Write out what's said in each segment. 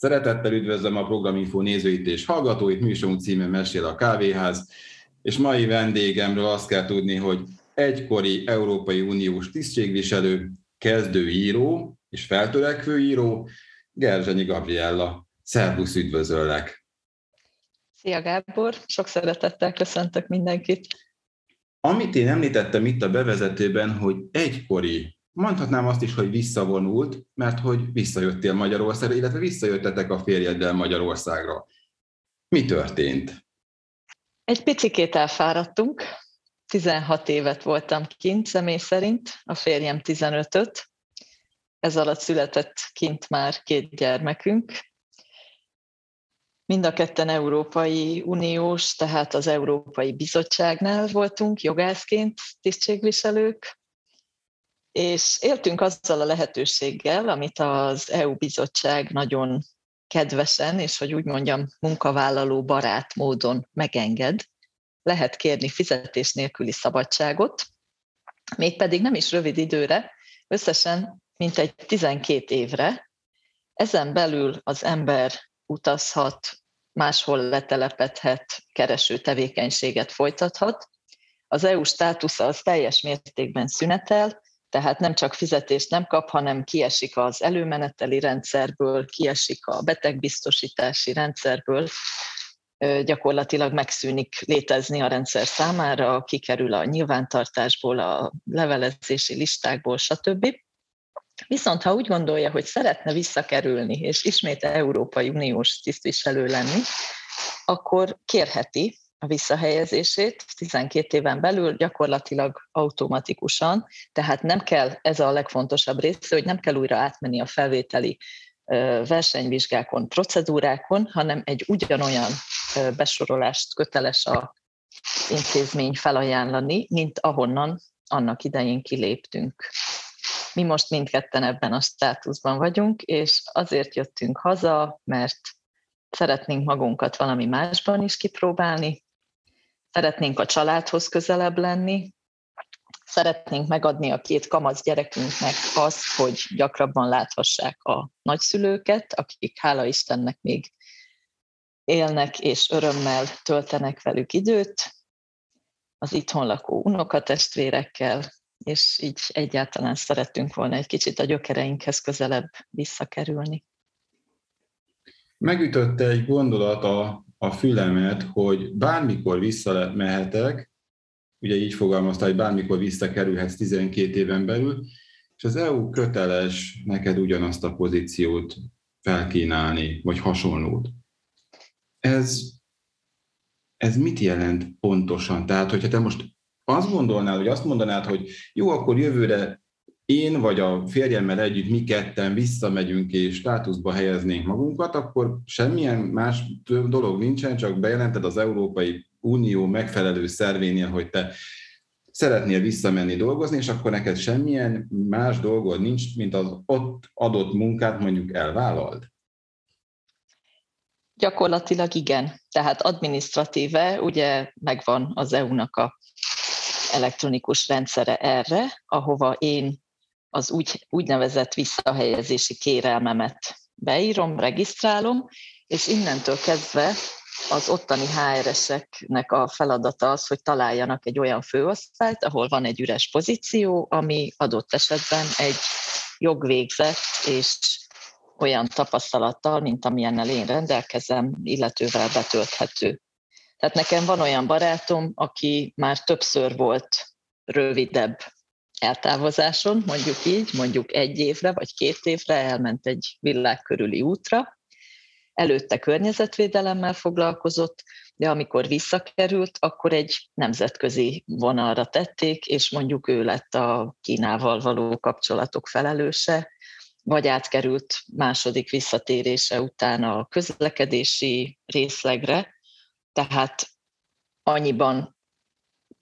Szeretettel üdvözlöm a Programinfo nézőit és hallgatóit, műsorunk címe Mesél a kávéház, és mai vendégemről azt kell tudni, hogy egykori Európai Uniós tisztségviselő, kezdőíró és feltörekvő író, Gerzsenyi Gabriella. Szervusz, üdvözöllek! Szia Gábor, sok szeretettel köszöntök mindenkit! Amit én említettem itt a bevezetőben, hogy egykori Mondhatnám azt is, hogy visszavonult, mert hogy visszajöttél Magyarországra, illetve visszajöttetek a férjeddel Magyarországra. Mi történt? Egy picikét elfáradtunk. 16 évet voltam kint személy szerint, a férjem 15-öt. Ez alatt született kint már két gyermekünk. Mind a ketten Európai Uniós, tehát az Európai Bizottságnál voltunk jogászként tisztségviselők, és éltünk azzal a lehetőséggel, amit az EU bizottság nagyon kedvesen, és hogy úgy mondjam, munkavállaló barát módon megenged, lehet kérni fizetés nélküli szabadságot, mégpedig nem is rövid időre, összesen mintegy 12 évre. Ezen belül az ember utazhat, máshol letelepedhet, kereső tevékenységet folytathat. Az EU státusza az teljes mértékben szünetel, tehát nem csak fizetést nem kap, hanem kiesik az előmeneteli rendszerből, kiesik a betegbiztosítási rendszerből, gyakorlatilag megszűnik létezni a rendszer számára, kikerül a nyilvántartásból, a levelezési listákból, stb. Viszont ha úgy gondolja, hogy szeretne visszakerülni, és ismét Európai Uniós tisztviselő lenni, akkor kérheti a visszahelyezését 12 éven belül gyakorlatilag automatikusan, tehát nem kell, ez a legfontosabb része, hogy nem kell újra átmenni a felvételi versenyvizsgákon, procedúrákon, hanem egy ugyanolyan besorolást köteles a intézmény felajánlani, mint ahonnan annak idején kiléptünk. Mi most mindketten ebben a státuszban vagyunk, és azért jöttünk haza, mert szeretnénk magunkat valami másban is kipróbálni, szeretnénk a családhoz közelebb lenni, szeretnénk megadni a két kamasz gyerekünknek azt, hogy gyakrabban láthassák a nagyszülőket, akik hála Istennek még élnek és örömmel töltenek velük időt, az itthon lakó unokatestvérekkel, és így egyáltalán szerettünk volna egy kicsit a gyökereinkhez közelebb visszakerülni. Megütötte egy gondolat a a fülemet, hogy bármikor visszamehetek, ugye így fogalmazta, hogy bármikor visszakerülhetsz 12 éven belül, és az EU köteles neked ugyanazt a pozíciót felkínálni, vagy hasonlót. Ez, ez mit jelent pontosan? Tehát, hogyha te most azt gondolnád, vagy azt mondanád, hogy jó, akkor jövőre én vagy a férjemmel együtt mi ketten visszamegyünk és státuszba helyeznénk magunkat, akkor semmilyen más dolog nincsen, csak bejelented az Európai Unió megfelelő szervénél, hogy te szeretnél visszamenni dolgozni, és akkor neked semmilyen más dolgod nincs, mint az ott adott munkát mondjuk elvállald? Gyakorlatilag igen. Tehát administratíve ugye megvan az EU-nak a elektronikus rendszere erre, ahova én az úgy, úgynevezett visszahelyezési kérelmemet beírom, regisztrálom, és innentől kezdve az ottani HR-eseknek a feladata az, hogy találjanak egy olyan főosztályt, ahol van egy üres pozíció, ami adott esetben egy jogvégzett és olyan tapasztalattal, mint amilyennel én rendelkezem, illetővel betölthető. Tehát nekem van olyan barátom, aki már többször volt rövidebb eltávozáson, mondjuk így, mondjuk egy évre vagy két évre elment egy világ körüli útra, előtte környezetvédelemmel foglalkozott, de amikor visszakerült, akkor egy nemzetközi vonalra tették, és mondjuk ő lett a Kínával való kapcsolatok felelőse, vagy átkerült második visszatérése után a közlekedési részlegre, tehát annyiban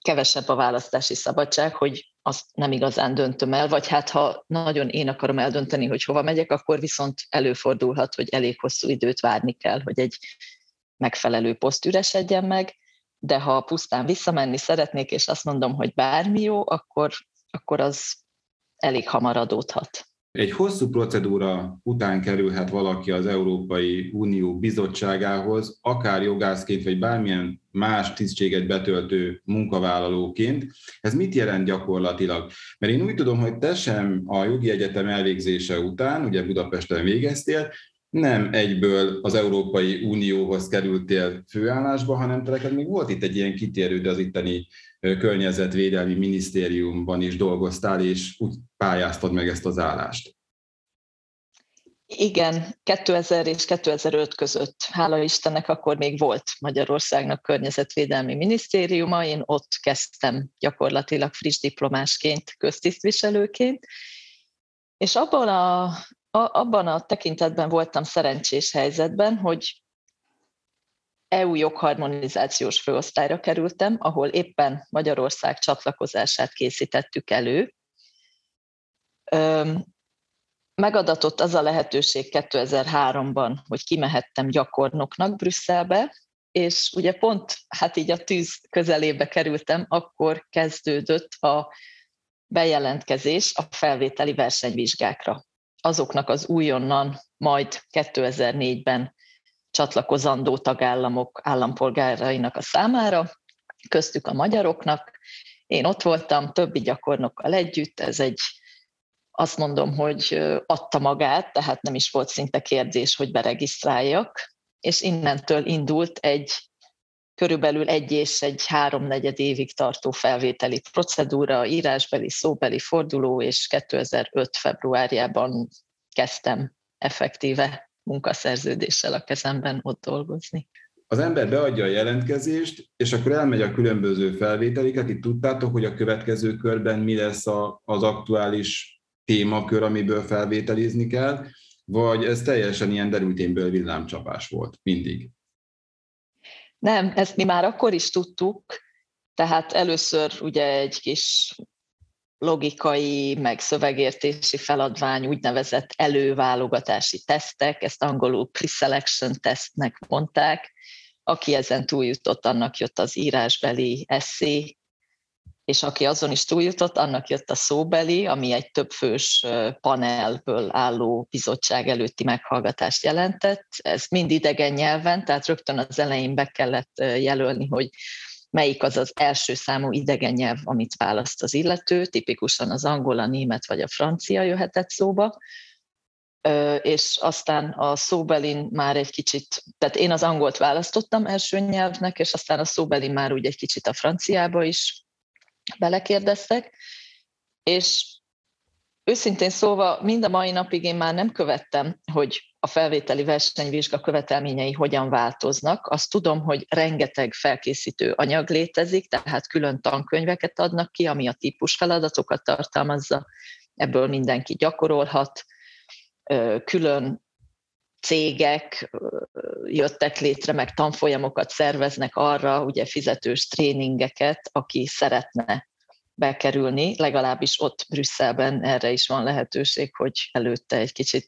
kevesebb a választási szabadság, hogy azt nem igazán döntöm el, vagy hát ha nagyon én akarom eldönteni, hogy hova megyek, akkor viszont előfordulhat, hogy elég hosszú időt várni kell, hogy egy megfelelő poszt üresedjen meg, de ha pusztán visszamenni szeretnék, és azt mondom, hogy bármi jó, akkor, akkor az elég hamar adódhat. Egy hosszú procedúra után kerülhet valaki az Európai Unió bizottságához, akár jogászként, vagy bármilyen más tisztséget betöltő munkavállalóként. Ez mit jelent gyakorlatilag? Mert én úgy tudom, hogy te sem a jogi egyetem elvégzése után, ugye Budapesten végeztél, nem egyből az Európai Unióhoz kerültél főállásba, hanem te neked még volt itt egy ilyen kitérő, de az itteni környezetvédelmi minisztériumban is dolgoztál, és úgy pályáztad meg ezt az állást. Igen, 2000 és 2005 között, hála Istennek, akkor még volt Magyarországnak környezetvédelmi minisztériuma, én ott kezdtem gyakorlatilag friss diplomásként, köztisztviselőként, és abban a, a, abban a tekintetben voltam szerencsés helyzetben, hogy EU jogharmonizációs főosztályra kerültem, ahol éppen Magyarország csatlakozását készítettük elő. Megadatott az a lehetőség 2003-ban, hogy kimehettem gyakornoknak Brüsszelbe, és ugye pont hát így a tűz közelébe kerültem, akkor kezdődött a bejelentkezés a felvételi versenyvizsgákra. Azoknak az újonnan majd 2004-ben csatlakozandó tagállamok állampolgárainak a számára, köztük a magyaroknak. Én ott voltam többi gyakornokkal együtt, ez egy azt mondom, hogy adta magát, tehát nem is volt szinte kérdés, hogy beregisztráljak, és innentől indult egy körülbelül egy és egy háromnegyed évig tartó felvételi procedúra, írásbeli, szóbeli forduló, és 2005. februárjában kezdtem effektíve munkaszerződéssel a kezemben ott dolgozni. Az ember beadja a jelentkezést, és akkor elmegy a különböző felvételiket. Itt tudtátok, hogy a következő körben mi lesz a, az aktuális témakör, amiből felvételizni kell, vagy ez teljesen ilyen derülténből villámcsapás volt mindig? Nem, ezt mi már akkor is tudtuk, tehát először ugye egy kis logikai, meg szövegértési feladvány, úgynevezett előválogatási tesztek, ezt angolul pre-selection testnek mondták. Aki ezen túljutott, annak jött az írásbeli eszé, és aki azon is túljutott, annak jött a szóbeli, ami egy többfős panelből álló bizottság előtti meghallgatást jelentett. Ez mind idegen nyelven, tehát rögtön az elején be kellett jelölni, hogy melyik az az első számú idegen nyelv, amit választ az illető, tipikusan az angol, a német vagy a francia jöhetett szóba, és aztán a szóbelin már egy kicsit, tehát én az angolt választottam első nyelvnek, és aztán a szóbelin már úgy egy kicsit a franciába is belekérdeztek, és őszintén szólva mind a mai napig én már nem követtem, hogy a felvételi versenyvizsga követelményei hogyan változnak. Azt tudom, hogy rengeteg felkészítő anyag létezik, tehát külön tankönyveket adnak ki, ami a típus feladatokat tartalmazza, ebből mindenki gyakorolhat. Külön cégek jöttek létre, meg tanfolyamokat szerveznek arra, ugye fizetős tréningeket, aki szeretne bekerülni, legalábbis ott Brüsszelben erre is van lehetőség, hogy előtte egy kicsit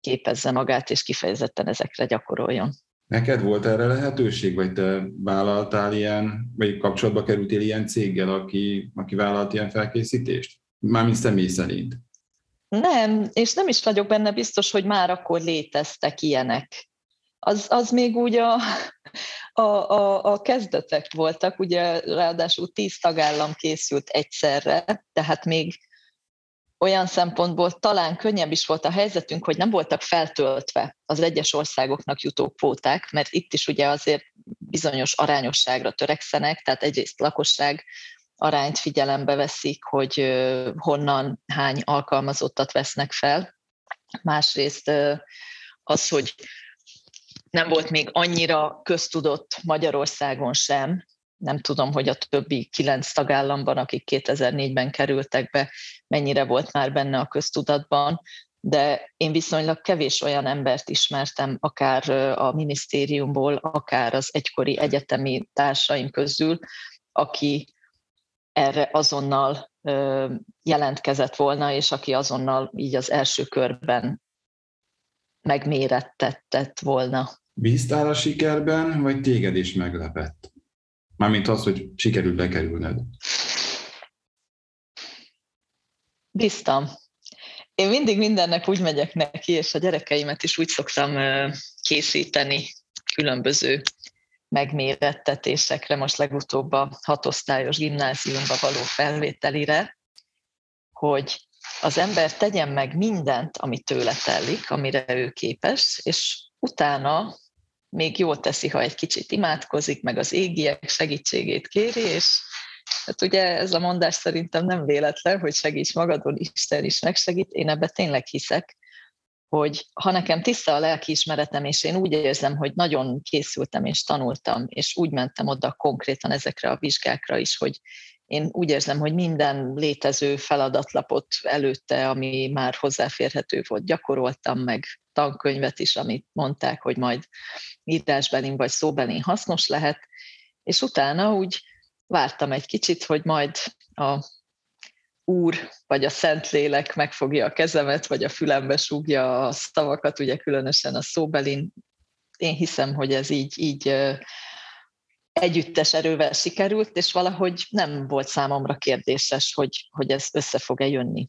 képezze magát, és kifejezetten ezekre gyakoroljon. Neked volt erre lehetőség, vagy te vállaltál ilyen, vagy kapcsolatba kerültél ilyen céggel, aki, aki vállalt ilyen felkészítést? Mármint személy szerint. Nem, és nem is vagyok benne biztos, hogy már akkor léteztek ilyenek. Az, az még úgy a, a, a, a kezdetek voltak, ugye ráadásul tíz tagállam készült egyszerre, tehát még olyan szempontból talán könnyebb is volt a helyzetünk, hogy nem voltak feltöltve az egyes országoknak jutó kvóták, mert itt is ugye azért bizonyos arányosságra törekszenek, tehát egyrészt lakosság arányt figyelembe veszik, hogy honnan hány alkalmazottat vesznek fel. Másrészt az, hogy nem volt még annyira köztudott Magyarországon sem, nem tudom, hogy a többi kilenc tagállamban, akik 2004-ben kerültek be, mennyire volt már benne a köztudatban, de én viszonylag kevés olyan embert ismertem, akár a minisztériumból, akár az egykori egyetemi társaim közül, aki erre azonnal jelentkezett volna, és aki azonnal így az első körben megmérettetett volna. Bíztál a sikerben, vagy téged is meglepett? Mármint az, hogy sikerült bekerülned. Bíztam. Én mindig mindennek úgy megyek neki, és a gyerekeimet is úgy szoktam készíteni különböző megmérettetésekre, most legutóbb a hatosztályos gimnáziumba való felvételire, hogy az ember tegyen meg mindent, ami tőle telik, amire ő képes, és utána még jól teszi, ha egy kicsit imádkozik, meg az égiek segítségét kéri, és hát ugye ez a mondás szerintem nem véletlen, hogy segíts magadon, Isten is megsegít, én ebbe tényleg hiszek, hogy ha nekem tiszta a lelkiismeretem, és én úgy érzem, hogy nagyon készültem és tanultam, és úgy mentem oda konkrétan ezekre a vizsgákra is, hogy én úgy érzem, hogy minden létező feladatlapot előtte, ami már hozzáférhető volt, gyakoroltam meg tankönyvet is, amit mondták, hogy majd írásbelin vagy szóbelin hasznos lehet, és utána úgy vártam egy kicsit, hogy majd a Úr vagy a Szentlélek megfogja a kezemet, vagy a fülembe súgja a szavakat, ugye különösen a szóbelin. Én hiszem, hogy ez így, így együttes erővel sikerült, és valahogy nem volt számomra kérdéses, hogy, hogy ez össze fog-e jönni.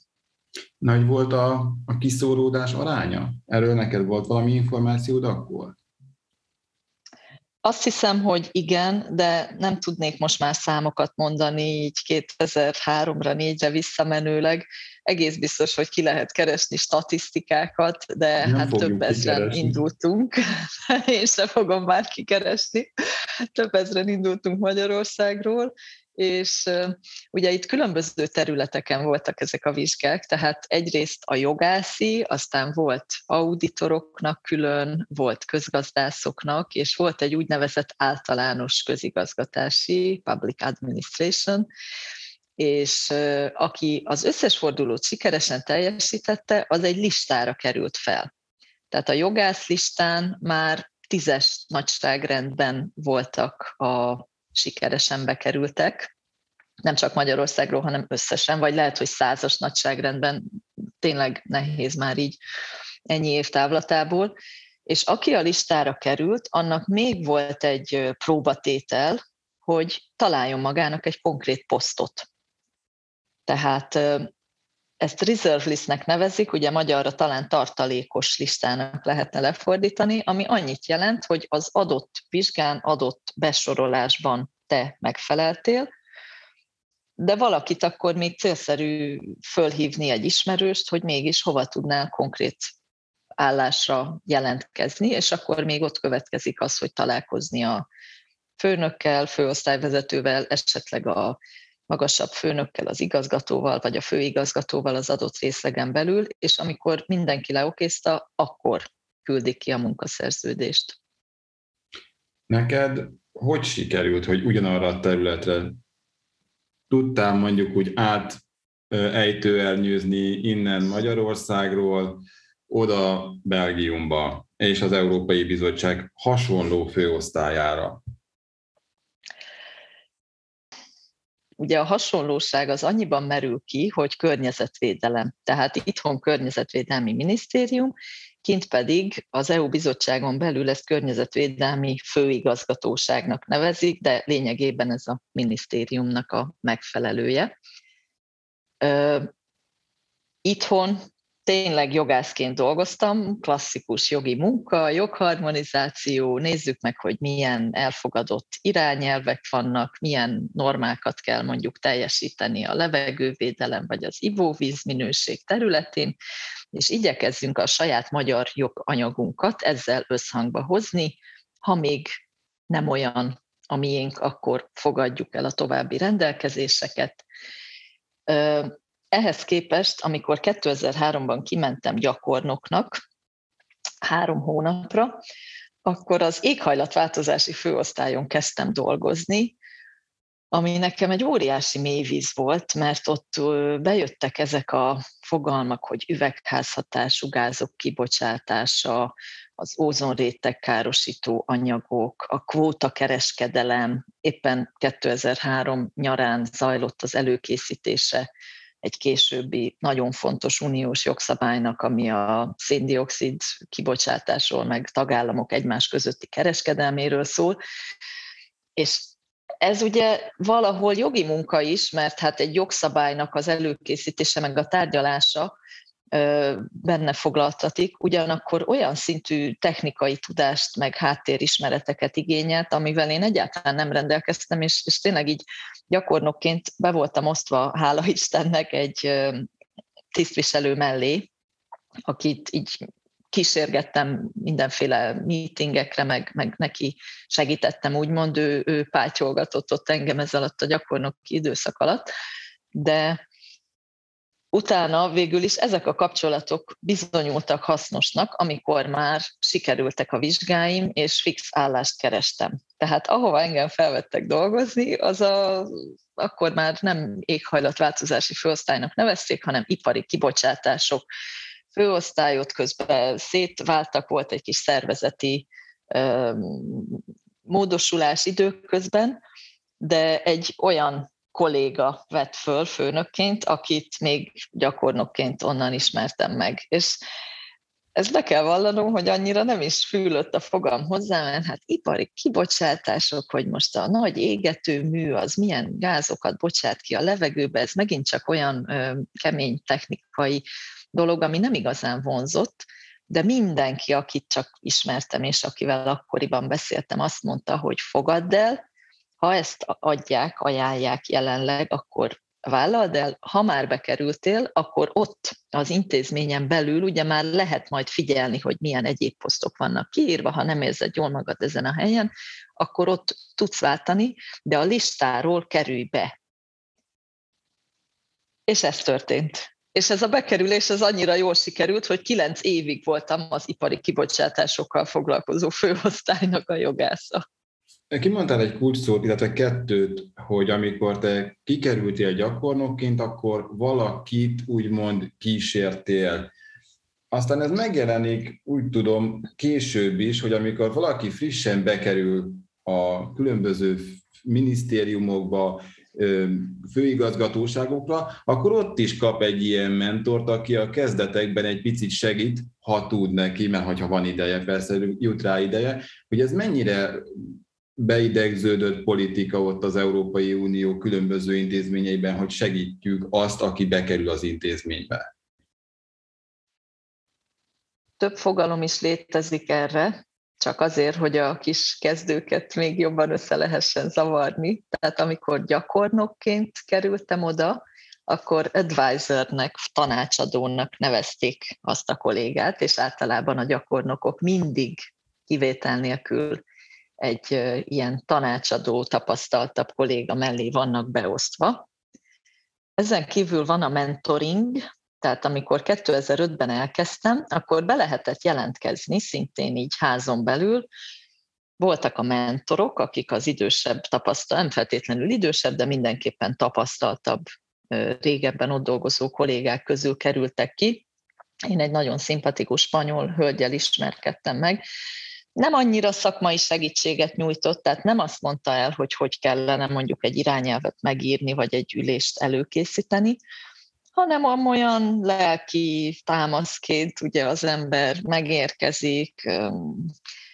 Nagy volt a, a kiszóródás aránya? Erről neked volt valami információd akkor? Azt hiszem, hogy igen, de nem tudnék most már számokat mondani, így 2003-ra, 4-re visszamenőleg. Egész biztos, hogy ki lehet keresni statisztikákat, de nem hát több ezren kikeresni. indultunk. Én sem fogom már kikeresni. Több ezren indultunk Magyarországról, és ugye itt különböző területeken voltak ezek a vizsgák, tehát egyrészt a jogászi, aztán volt auditoroknak külön, volt közgazdászoknak, és volt egy úgynevezett általános közigazgatási, public administration, és aki az összes fordulót sikeresen teljesítette, az egy listára került fel. Tehát a jogász listán már tízes nagyságrendben voltak a sikeresen bekerültek, nem csak Magyarországról, hanem összesen, vagy lehet, hogy százas nagyságrendben tényleg nehéz már így ennyi év távlatából. És aki a listára került, annak még volt egy próbatétel, hogy találjon magának egy konkrét posztot. Tehát ezt reserve listnek nevezik, ugye magyarra talán tartalékos listának lehetne lefordítani, ami annyit jelent, hogy az adott vizsgán, adott besorolásban te megfeleltél, de valakit akkor még célszerű fölhívni egy ismerőst, hogy mégis hova tudnál konkrét állásra jelentkezni, és akkor még ott következik az, hogy találkozni a főnökkel, főosztályvezetővel, esetleg a magasabb főnökkel, az igazgatóval, vagy a főigazgatóval az adott részlegen belül, és amikor mindenki leokézta, akkor küldik ki a munkaszerződést. Neked hogy sikerült, hogy ugyanarra a területre tudtál mondjuk úgy át ejtőernyőzni innen Magyarországról, oda Belgiumba és az Európai Bizottság hasonló főosztályára? Ugye a hasonlóság az annyiban merül ki, hogy környezetvédelem. Tehát itthon környezetvédelmi minisztérium, kint pedig az EU bizottságon belül ezt környezetvédelmi főigazgatóságnak nevezik, de lényegében ez a minisztériumnak a megfelelője. Itthon tényleg jogászként dolgoztam, klasszikus jogi munka, jogharmonizáció, nézzük meg, hogy milyen elfogadott irányelvek vannak, milyen normákat kell mondjuk teljesíteni a levegővédelem vagy az ivóvíz minőség területén, és igyekezzünk a saját magyar joganyagunkat ezzel összhangba hozni, ha még nem olyan a miénk, akkor fogadjuk el a további rendelkezéseket. Ehhez képest, amikor 2003-ban kimentem gyakornoknak három hónapra, akkor az éghajlatváltozási főosztályon kezdtem dolgozni, ami nekem egy óriási mélyvíz volt, mert ott bejöttek ezek a fogalmak, hogy üvegházhatású gázok kibocsátása, az ózonréteg károsító anyagok, a kvóta kereskedelem, éppen 2003 nyarán zajlott az előkészítése egy későbbi nagyon fontos uniós jogszabálynak, ami a széndiokszid kibocsátásról, meg tagállamok egymás közötti kereskedelméről szól. És ez ugye valahol jogi munka is, mert hát egy jogszabálynak az előkészítése meg a tárgyalása benne foglaltatik, ugyanakkor olyan szintű technikai tudást, meg háttérismereteket igényelt, amivel én egyáltalán nem rendelkeztem, és, és tényleg így gyakornokként be voltam osztva, hála Istennek, egy tisztviselő mellé, akit így kísérgettem mindenféle meetingekre, meg, meg neki segítettem, úgymond, ő, ő pátyolgatott ott engem ez alatt a gyakornoki időszak alatt, de utána végül is ezek a kapcsolatok bizonyultak hasznosnak, amikor már sikerültek a vizsgáim, és fix állást kerestem. Tehát ahova engem felvettek dolgozni, az a, akkor már nem éghajlatváltozási főosztálynak nevezték, hanem ipari kibocsátások főosztályot közben szétváltak, volt egy kis szervezeti módosulás időközben, de egy olyan kolléga vett föl főnökként, akit még gyakornokként onnan ismertem meg. És ezt be kell vallanom, hogy annyira nem is fűlött a fogam hozzá, mert hát ipari kibocsátások, hogy most a nagy égető mű az milyen gázokat bocsát ki a levegőbe, ez megint csak olyan ö, kemény technikai dolog, ami nem igazán vonzott, de mindenki, akit csak ismertem, és akivel akkoriban beszéltem, azt mondta, hogy fogadd el, ha ezt adják, ajánlják jelenleg, akkor vállald el, ha már bekerültél, akkor ott az intézményen belül ugye már lehet majd figyelni, hogy milyen egyéb posztok vannak kiírva, ha nem érzed jól magad ezen a helyen, akkor ott tudsz váltani, de a listáról kerülj be. És ez történt. És ez a bekerülés az annyira jól sikerült, hogy kilenc évig voltam az ipari kibocsátásokkal foglalkozó főosztálynak a jogásza. Kimondtál egy kulcsszót, illetve kettőt, hogy amikor te kikerültél gyakornokként, akkor valakit úgymond kísértél. Aztán ez megjelenik, úgy tudom, később is, hogy amikor valaki frissen bekerül a különböző minisztériumokba, főigazgatóságokra, akkor ott is kap egy ilyen mentort, aki a kezdetekben egy picit segít, ha tud neki, mert ha van ideje, persze jut rá ideje, hogy ez mennyire beidegződött politika ott az Európai Unió különböző intézményeiben, hogy segítjük azt, aki bekerül az intézménybe? Több fogalom is létezik erre, csak azért, hogy a kis kezdőket még jobban össze lehessen zavarni. Tehát amikor gyakornokként kerültem oda, akkor advisornek, tanácsadónak nevezték azt a kollégát, és általában a gyakornokok mindig kivétel nélkül egy ilyen tanácsadó, tapasztaltabb kolléga mellé vannak beosztva. Ezen kívül van a mentoring, tehát amikor 2005-ben elkezdtem, akkor be lehetett jelentkezni, szintén így házon belül, voltak a mentorok, akik az idősebb tapasztal, nem feltétlenül idősebb, de mindenképpen tapasztaltabb, régebben ott dolgozó kollégák közül kerültek ki. Én egy nagyon szimpatikus spanyol hölgyel ismerkedtem meg, nem annyira szakmai segítséget nyújtott, tehát nem azt mondta el, hogy hogy kellene mondjuk egy irányelvet megírni, vagy egy ülést előkészíteni, hanem olyan lelki támaszként ugye az ember megérkezik,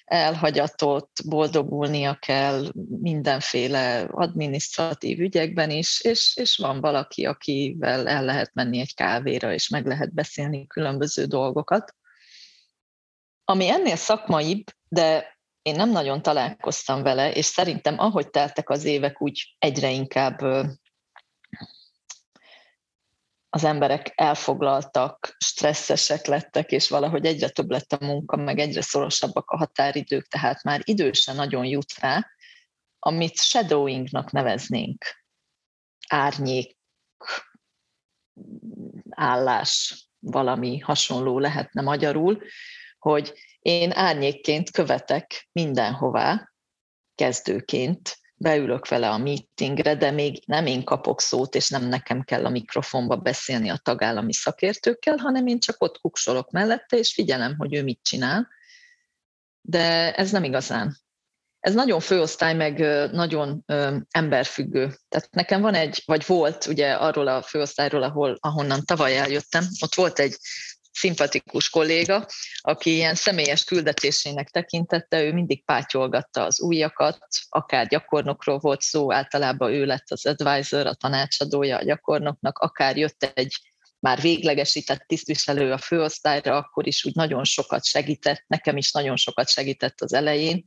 elhagyatott, boldogulnia kell mindenféle adminisztratív ügyekben is, és, és van valaki, akivel el lehet menni egy kávéra, és meg lehet beszélni különböző dolgokat. Ami ennél szakmaibb, de én nem nagyon találkoztam vele, és szerintem ahogy teltek az évek, úgy egyre inkább az emberek elfoglaltak, stresszesek lettek, és valahogy egyre több lett a munka, meg egyre szorosabbak a határidők, tehát már idősen nagyon jut rá, amit shadowingnak neveznénk. Árnyék állás, valami hasonló lehetne magyarul, hogy én árnyékként követek mindenhová, kezdőként, beülök vele a meetingre, de még nem én kapok szót, és nem nekem kell a mikrofonba beszélni a tagállami szakértőkkel, hanem én csak ott kuksolok mellette, és figyelem, hogy ő mit csinál. De ez nem igazán. Ez nagyon főosztály, meg nagyon emberfüggő. Tehát nekem van egy, vagy volt ugye arról a főosztályról, ahol, ahonnan tavaly eljöttem, ott volt egy szimpatikus kolléga, aki ilyen személyes küldetésének tekintette, ő mindig pátyolgatta az újakat, akár gyakornokról volt szó, általában ő lett az advisor, a tanácsadója a gyakornoknak, akár jött egy már véglegesített tisztviselő a főosztályra, akkor is úgy nagyon sokat segített, nekem is nagyon sokat segített az elején,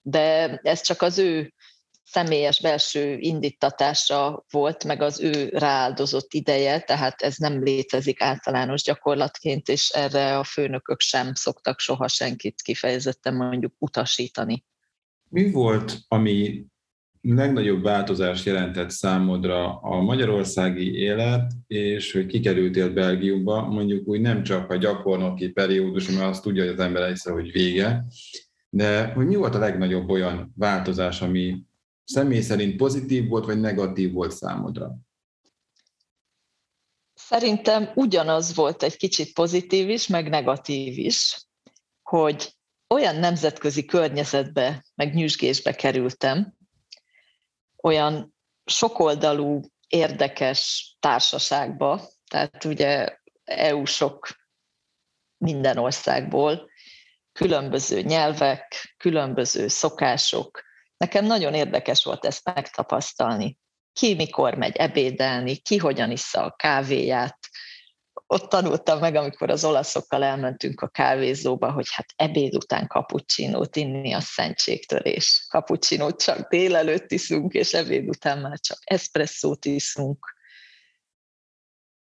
de ez csak az ő személyes belső indítatása volt, meg az ő rááldozott ideje, tehát ez nem létezik általános gyakorlatként, és erre a főnökök sem szoktak soha senkit kifejezetten mondjuk utasítani. Mi volt, ami legnagyobb változást jelentett számodra a magyarországi élet, és hogy kikerültél Belgiumba, mondjuk úgy nem csak a gyakornoki periódus, mert azt tudja, hogy az ember egyszer, hogy vége, de hogy mi volt a legnagyobb olyan változás, ami személy szerint pozitív volt, vagy negatív volt számodra? Szerintem ugyanaz volt egy kicsit pozitív is, meg negatív is, hogy olyan nemzetközi környezetbe, meg nyüzsgésbe kerültem, olyan sokoldalú, érdekes társaságba, tehát ugye EU-sok minden országból, különböző nyelvek, különböző szokások. Nekem nagyon érdekes volt ezt megtapasztalni. Ki mikor megy ebédelni, ki hogyan issza a kávéját, ott tanultam meg, amikor az olaszokkal elmentünk a kávézóba, hogy hát ebéd után kapucsinót inni a szentségtörés. Kapucsinót csak délelőtt iszunk, és ebéd után már csak eszpresszót iszunk.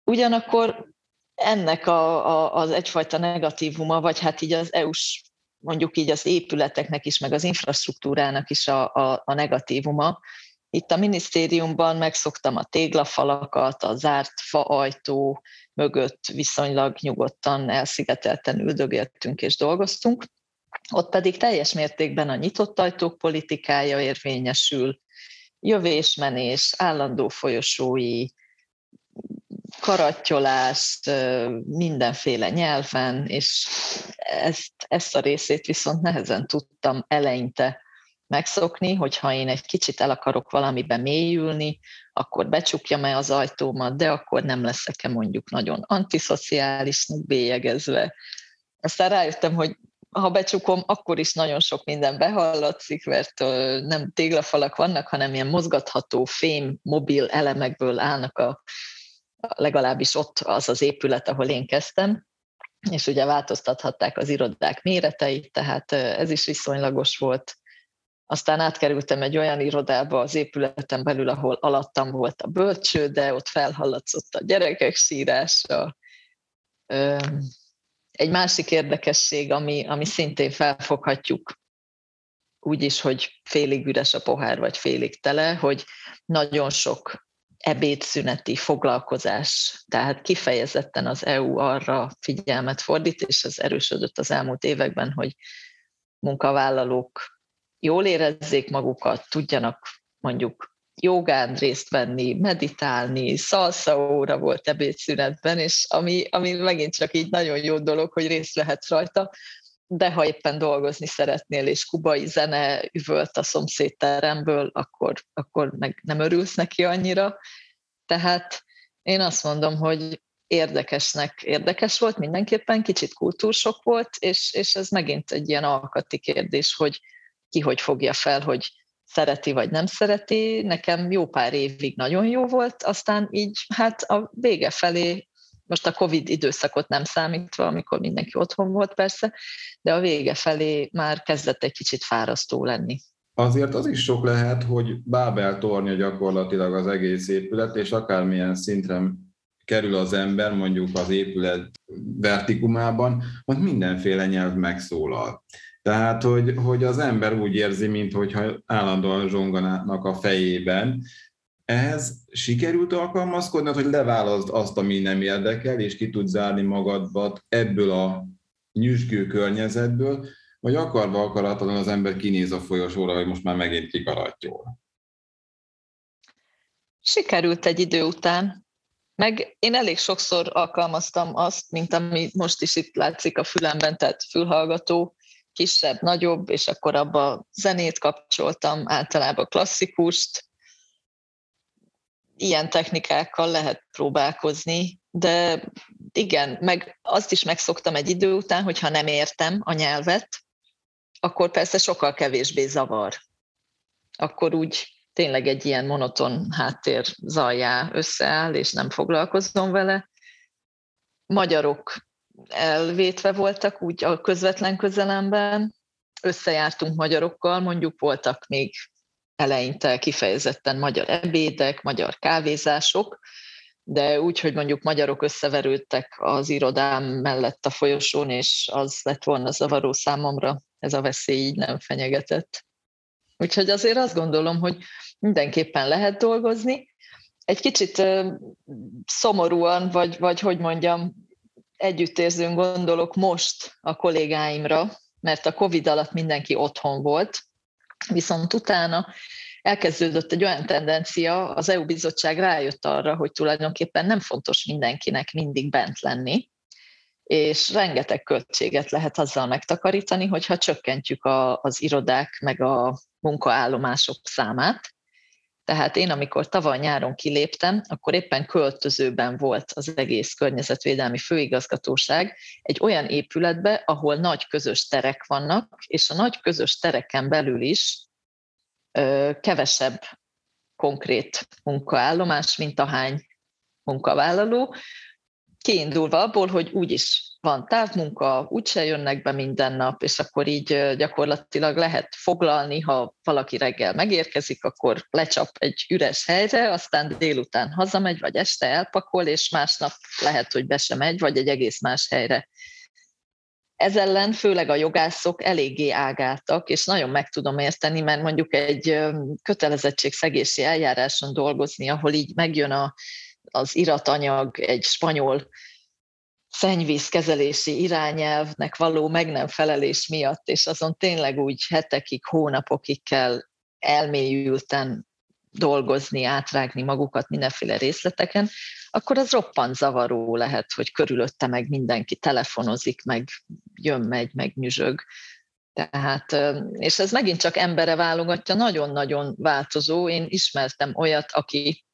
Ugyanakkor ennek a, a, az egyfajta negatívuma, vagy hát így az EU-s, mondjuk így az épületeknek is, meg az infrastruktúrának is a, a, a negatívuma. Itt a minisztériumban megszoktam a téglafalakat, a zárt faajtó, mögött viszonylag nyugodtan, elszigetelten üldögéltünk és dolgoztunk. Ott pedig teljes mértékben a nyitott ajtók politikája érvényesül, jövésmenés, állandó folyosói, karattyolás, mindenféle nyelven, és ezt, ezt a részét viszont nehezen tudtam eleinte megszokni, hogyha én egy kicsit el akarok valamibe mélyülni, akkor becsukjam-e az ajtómat, de akkor nem leszek-e mondjuk nagyon antiszociálisnak bélyegezve. Aztán rájöttem, hogy ha becsukom, akkor is nagyon sok minden behallatszik, mert nem téglafalak vannak, hanem ilyen mozgatható fém, mobil elemekből állnak a, legalábbis ott az az épület, ahol én kezdtem, és ugye változtathatták az irodák méreteit, tehát ez is viszonylagos volt. Aztán átkerültem egy olyan irodába az épületen belül, ahol alattam volt a bölcső, de ott felhallatszott a gyerekek sírása. Egy másik érdekesség, ami, ami szintén felfoghatjuk úgy is, hogy félig üres a pohár, vagy félig tele, hogy nagyon sok ebédszüneti foglalkozás, tehát kifejezetten az EU arra figyelmet fordít, és ez erősödött az elmúlt években, hogy munkavállalók jól érezzék magukat, tudjanak mondjuk jogán részt venni, meditálni, szalsza óra volt ebédszünetben, és ami, ami megint csak így nagyon jó dolog, hogy részt vehetsz rajta, de ha éppen dolgozni szeretnél, és kubai zene üvölt a szomszédteremből, akkor, akkor meg nem örülsz neki annyira. Tehát én azt mondom, hogy érdekesnek érdekes volt mindenképpen, kicsit kultúrsok volt, és, és ez megint egy ilyen alkati kérdés, hogy, ki hogy fogja fel, hogy szereti vagy nem szereti. Nekem jó pár évig nagyon jó volt, aztán így hát a vége felé, most a Covid időszakot nem számítva, amikor mindenki otthon volt persze, de a vége felé már kezdett egy kicsit fárasztó lenni. Azért az is sok lehet, hogy Bábel tornya gyakorlatilag az egész épület, és akármilyen szintre kerül az ember, mondjuk az épület vertikumában, ott mindenféle nyelv megszólal. Tehát, hogy, hogy az ember úgy érzi, mintha állandóan zsonganának a fejében. Ehhez sikerült alkalmazkodni, hogy leválaszd azt, ami nem érdekel, és ki tud zárni magadba ebből a nyüzsgő környezetből, vagy akarva akaratlan az ember kinéz a folyosóra, hogy most már megint kikaratjol. Sikerült egy idő után. Meg én elég sokszor alkalmaztam azt, mint ami most is itt látszik a fülemben, tehát fülhallgató, kisebb, nagyobb, és akkor abba zenét kapcsoltam, általában klasszikust. Ilyen technikákkal lehet próbálkozni, de igen, meg azt is megszoktam egy idő után, hogyha nem értem a nyelvet, akkor persze sokkal kevésbé zavar. Akkor úgy tényleg egy ilyen monoton háttér zajjá összeáll, és nem foglalkozom vele, magyarok elvétve voltak úgy a közvetlen közelemben, összejártunk magyarokkal, mondjuk voltak még eleinte kifejezetten magyar ebédek, magyar kávézások, de úgy, hogy mondjuk magyarok összeverődtek az irodám mellett a folyosón, és az lett volna zavaró számomra, ez a veszély így nem fenyegetett. Úgyhogy azért azt gondolom, hogy mindenképpen lehet dolgozni. Egy kicsit szomorúan, vagy, vagy hogy mondjam, együttérzőn gondolok most a kollégáimra, mert a Covid alatt mindenki otthon volt, viszont utána elkezdődött egy olyan tendencia, az EU bizottság rájött arra, hogy tulajdonképpen nem fontos mindenkinek mindig bent lenni, és rengeteg költséget lehet azzal megtakarítani, hogyha csökkentjük a, az irodák meg a munkaállomások számát. Tehát én, amikor tavaly nyáron kiléptem, akkor éppen költözőben volt az egész környezetvédelmi főigazgatóság egy olyan épületbe, ahol nagy közös terek vannak, és a nagy közös tereken belül is ö, kevesebb konkrét munkaállomás, mint ahány munkavállaló, kiindulva abból, hogy úgyis van távmunka, úgyse jönnek be minden nap, és akkor így gyakorlatilag lehet foglalni, ha valaki reggel megérkezik, akkor lecsap egy üres helyre, aztán délután hazamegy, vagy este elpakol, és másnap lehet, hogy be sem megy, vagy egy egész más helyre. Ez ellen főleg a jogászok eléggé ágáltak, és nagyon meg tudom érteni, mert mondjuk egy kötelezettségszegési eljáráson dolgozni, ahol így megjön a az iratanyag egy spanyol szennyvízkezelési irányelvnek való meg nem felelés miatt, és azon tényleg úgy hetekig, hónapokig kell elmélyülten dolgozni, átrágni magukat mindenféle részleteken, akkor az roppant zavaró lehet, hogy körülötte meg mindenki telefonozik, meg jön, megy, meg nyüzsög. Tehát, és ez megint csak embere válogatja, nagyon-nagyon változó. Én ismertem olyat, aki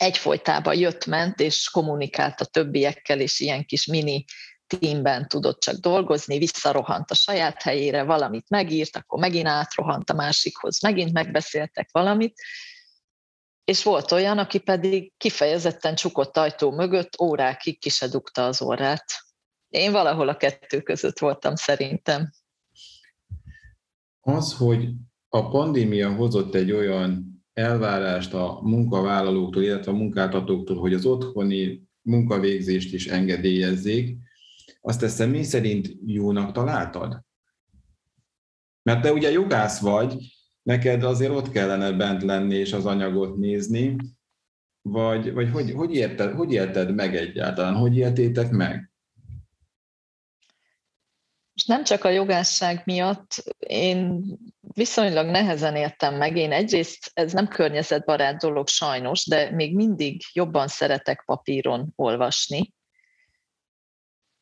egyfolytában jött-ment, és kommunikált a többiekkel, és ilyen kis mini teamben tudott csak dolgozni, visszarohant a saját helyére, valamit megírt, akkor megint átrohant a másikhoz, megint megbeszéltek valamit, és volt olyan, aki pedig kifejezetten csukott ajtó mögött órákig ki se dugta az orrát. Én valahol a kettő között voltam szerintem. Az, hogy a pandémia hozott egy olyan elvárást a munkavállalóktól, illetve a munkáltatóktól, hogy az otthoni munkavégzést is engedélyezzék, azt te személy szerint jónak találtad? Mert te ugye jogász vagy, neked azért ott kellene bent lenni és az anyagot nézni, vagy, vagy hogy, hogy, érted, hogy élted meg egyáltalán? Hogy éltétek meg? És nem csak a jogásság miatt, én viszonylag nehezen értem meg. Én egyrészt ez nem környezetbarát dolog sajnos, de még mindig jobban szeretek papíron olvasni,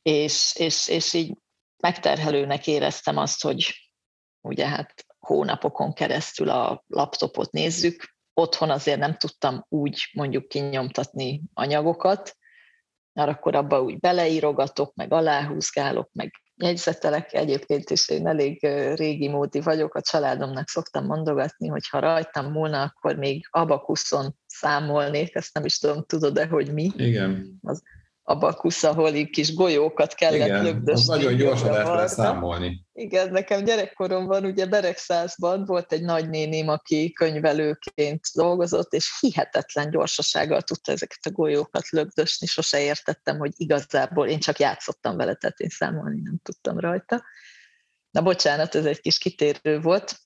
és, és, és így megterhelőnek éreztem azt, hogy ugye hát hónapokon keresztül a laptopot nézzük. Otthon azért nem tudtam úgy mondjuk kinyomtatni anyagokat, mert akkor abba úgy beleírogatok, meg aláhúzgálok, meg jegyzetelek, egyébként is én elég régi módi vagyok, a családomnak szoktam mondogatni, hogy ha rajtam múlna, akkor még abakuszon számolnék, ezt nem is tudom, tudod-e, hogy mi? Igen. Az, abakusz, ahol így kis golyókat kellett Igen, lögdösni. nagyon gyorsan lehet leszámolni. Igen, nekem gyerekkoromban ugye Beregszázban volt egy nagynéném, aki könyvelőként dolgozott, és hihetetlen gyorsasággal tudta ezeket a golyókat lögdösni, sose értettem, hogy igazából én csak játszottam vele, tehát én számolni nem tudtam rajta. Na bocsánat, ez egy kis kitérő volt.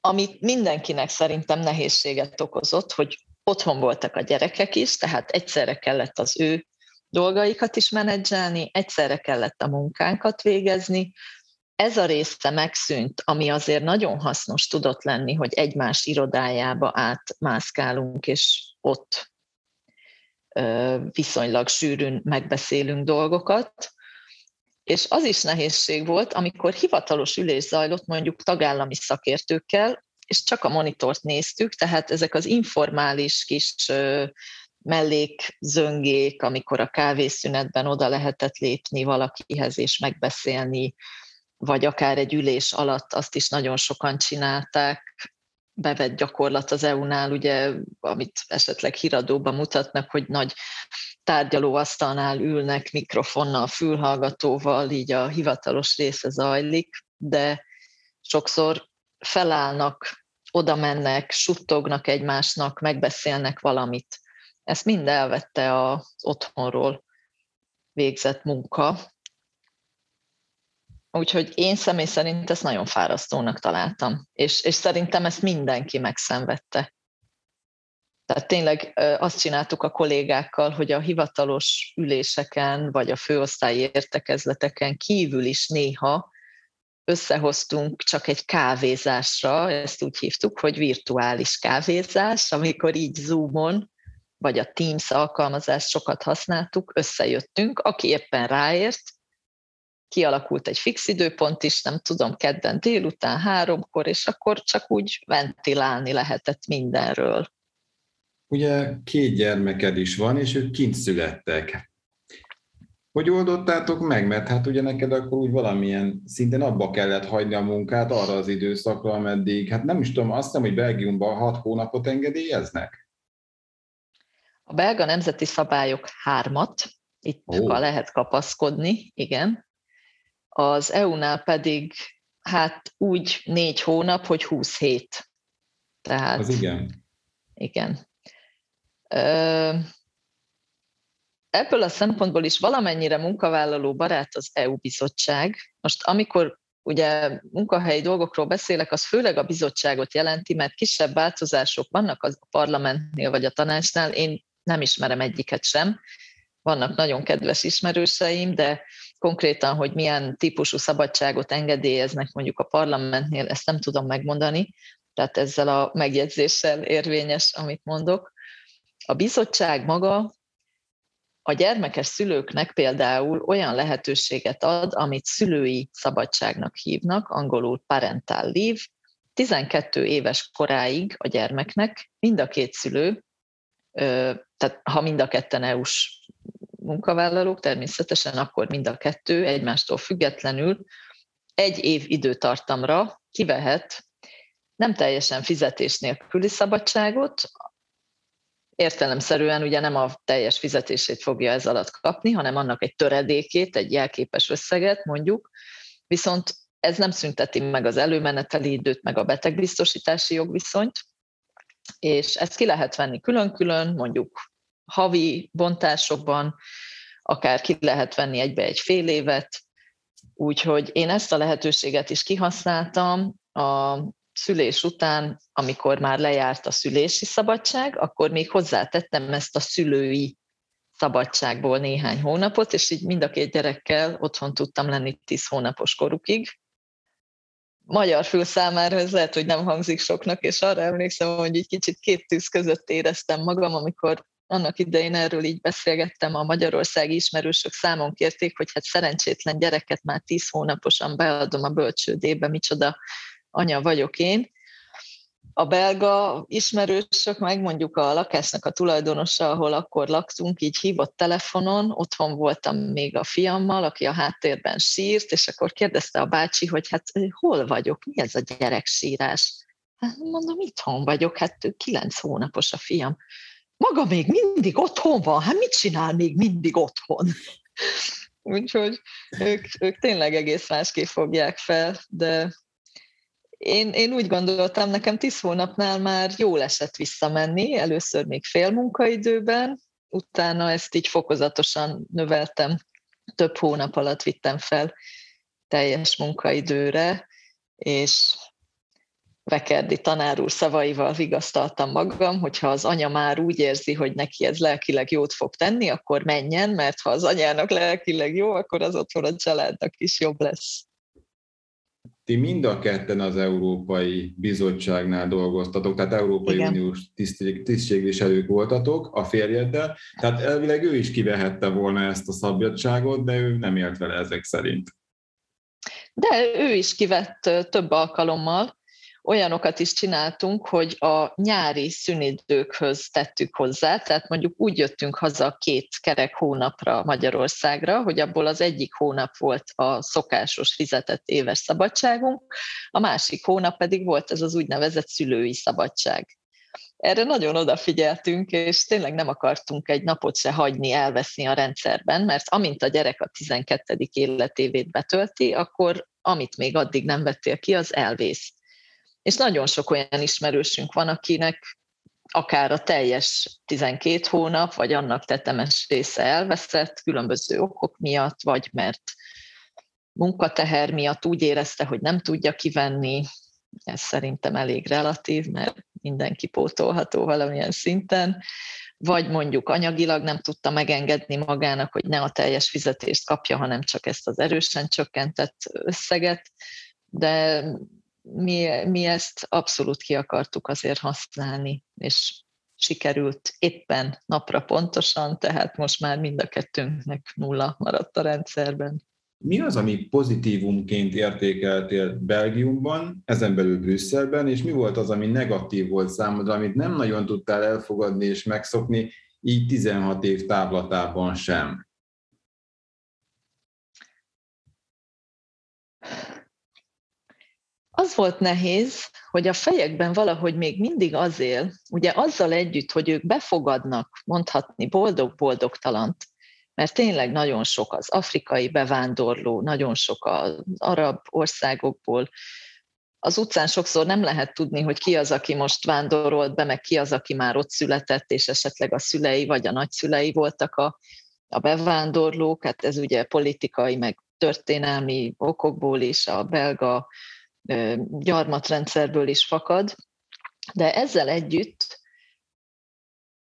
Amit mindenkinek szerintem nehézséget okozott, hogy otthon voltak a gyerekek is, tehát egyszerre kellett az ő dolgaikat is menedzselni, egyszerre kellett a munkánkat végezni. Ez a része megszűnt, ami azért nagyon hasznos tudott lenni, hogy egymás irodájába átmászkálunk, és ott viszonylag sűrűn megbeszélünk dolgokat. És az is nehézség volt, amikor hivatalos ülés zajlott mondjuk tagállami szakértőkkel, és csak a monitort néztük, tehát ezek az informális kis mellékzöngék, amikor a kávészünetben oda lehetett lépni valakihez és megbeszélni, vagy akár egy ülés alatt azt is nagyon sokan csinálták, bevett gyakorlat az EU-nál, ugye, amit esetleg híradóban mutatnak, hogy nagy tárgyalóasztalnál ülnek mikrofonnal, fülhallgatóval, így a hivatalos része zajlik, de sokszor felállnak, oda mennek, suttognak egymásnak, megbeszélnek valamit. Ezt mind elvette az otthonról végzett munka. Úgyhogy én személy szerint ezt nagyon fárasztónak találtam, és, és szerintem ezt mindenki megszenvedte. Tehát tényleg azt csináltuk a kollégákkal, hogy a hivatalos üléseken, vagy a főosztályi értekezleteken kívül is néha összehoztunk csak egy kávézásra, ezt úgy hívtuk, hogy virtuális kávézás, amikor így Zoomon, vagy a Teams alkalmazást sokat használtuk, összejöttünk, aki éppen ráért, kialakult egy fix időpont is, nem tudom, kedden délután háromkor, és akkor csak úgy ventilálni lehetett mindenről. Ugye két gyermeked is van, és ők kint születtek. Hogy oldottátok meg? Mert hát ugye neked akkor úgy valamilyen szinten abba kellett hagyni a munkát arra az időszakra, ameddig, hát nem is tudom, azt hiszem, hogy Belgiumban hat hónapot engedélyeznek? A belga nemzeti szabályok hármat, itt oh. lehet kapaszkodni, igen. Az EU-nál pedig hát úgy négy hónap, hogy 20 hét. Tehát, az igen. Igen. Ebből a szempontból is valamennyire munkavállaló barát az EU bizottság. Most amikor ugye munkahelyi dolgokról beszélek, az főleg a bizottságot jelenti, mert kisebb változások vannak a parlamentnél vagy a tanácsnál, én nem ismerem egyiket sem. Vannak nagyon kedves ismerőseim, de konkrétan, hogy milyen típusú szabadságot engedélyeznek mondjuk a parlamentnél, ezt nem tudom megmondani, tehát ezzel a megjegyzéssel érvényes, amit mondok. A bizottság maga a gyermekes szülőknek például olyan lehetőséget ad, amit szülői szabadságnak hívnak, angolul parental leave, 12 éves koráig a gyermeknek mind a két szülő, tehát ha mind a ketten EU-s munkavállalók, természetesen akkor mind a kettő egymástól függetlenül egy év időtartamra kivehet nem teljesen fizetés nélküli szabadságot, értelemszerűen ugye nem a teljes fizetését fogja ez alatt kapni, hanem annak egy töredékét, egy jelképes összeget mondjuk, viszont ez nem szünteti meg az előmeneteli időt, meg a betegbiztosítási jogviszonyt, és ezt ki lehet venni külön-külön, mondjuk havi bontásokban, akár ki lehet venni egybe egy fél évet, úgyhogy én ezt a lehetőséget is kihasználtam, a szülés után, amikor már lejárt a szülési szabadság, akkor még hozzátettem ezt a szülői szabadságból néhány hónapot, és így mind a két gyerekkel otthon tudtam lenni tíz hónapos korukig. Magyar fül számára ez lehet, hogy nem hangzik soknak, és arra emlékszem, hogy egy kicsit két tűz között éreztem magam, amikor annak idején erről így beszélgettem, a magyarországi ismerősök számon kérték, hogy hát szerencsétlen gyereket már tíz hónaposan beadom a bölcsődébe, micsoda anya vagyok én. A belga ismerősök, meg mondjuk a lakásnak a tulajdonosa, ahol akkor laktunk, így hívott telefonon, otthon voltam még a fiammal, aki a háttérben sírt, és akkor kérdezte a bácsi, hogy hát hol vagyok, mi ez a gyereksírás? Hát mondom, itthon vagyok, hát kilenc hónapos a fiam. Maga még mindig otthon van, hát mit csinál még mindig otthon? Úgyhogy ők, ők tényleg egész másképp fogják fel, de én, én úgy gondoltam, nekem tíz hónapnál már jól esett visszamenni, először még fél munkaidőben, utána ezt így fokozatosan növeltem, több hónap alatt vittem fel teljes munkaidőre, és Vekerdi tanár úr szavaival vigasztaltam magam, hogyha az anya már úgy érzi, hogy neki ez lelkileg jót fog tenni, akkor menjen, mert ha az anyának lelkileg jó, akkor az otthon a családnak is jobb lesz. Ti mind a ketten az Európai Bizottságnál dolgoztatok, tehát Európai Igen. Uniós tisztségviselők voltatok a férjeddel, tehát elvileg ő is kivehette volna ezt a szabadságot, de ő nem élt vele ezek szerint. De ő is kivett több alkalommal, olyanokat is csináltunk, hogy a nyári szünidőkhöz tettük hozzá, tehát mondjuk úgy jöttünk haza két kerek hónapra Magyarországra, hogy abból az egyik hónap volt a szokásos fizetett éves szabadságunk, a másik hónap pedig volt ez az úgynevezett szülői szabadság. erre nagyon odafigyeltünk, és tényleg nem akartunk egy napot se hagyni elveszni a rendszerben, mert amint a gyerek a 12. életévét betölti, akkor amit még addig nem vettél ki, az elvész. És nagyon sok olyan ismerősünk van, akinek akár a teljes 12 hónap, vagy annak tetemes része elveszett különböző okok miatt, vagy mert munkateher miatt úgy érezte, hogy nem tudja kivenni, ez szerintem elég relatív, mert mindenki pótolható valamilyen szinten, vagy mondjuk anyagilag nem tudta megengedni magának, hogy ne a teljes fizetést kapja, hanem csak ezt az erősen csökkentett összeget, de mi, mi ezt abszolút ki akartuk azért használni, és sikerült éppen napra pontosan, tehát most már mind a kettőnknek nulla maradt a rendszerben. Mi az, ami pozitívumként értékeltél Belgiumban, ezen belül Brüsszelben, és mi volt az, ami negatív volt számodra, amit nem nagyon tudtál elfogadni és megszokni, így 16 év távlatában sem? Az volt nehéz, hogy a fejekben valahogy még mindig az él, ugye azzal együtt, hogy ők befogadnak mondhatni boldog-boldogtalant, mert tényleg nagyon sok az afrikai bevándorló, nagyon sok az arab országokból. Az utcán sokszor nem lehet tudni, hogy ki az, aki most vándorolt be, meg ki az, aki már ott született, és esetleg a szülei vagy a nagyszülei voltak a, a bevándorlók. Hát ez ugye politikai, meg történelmi okokból is a belga gyarmatrendszerből is fakad. De ezzel együtt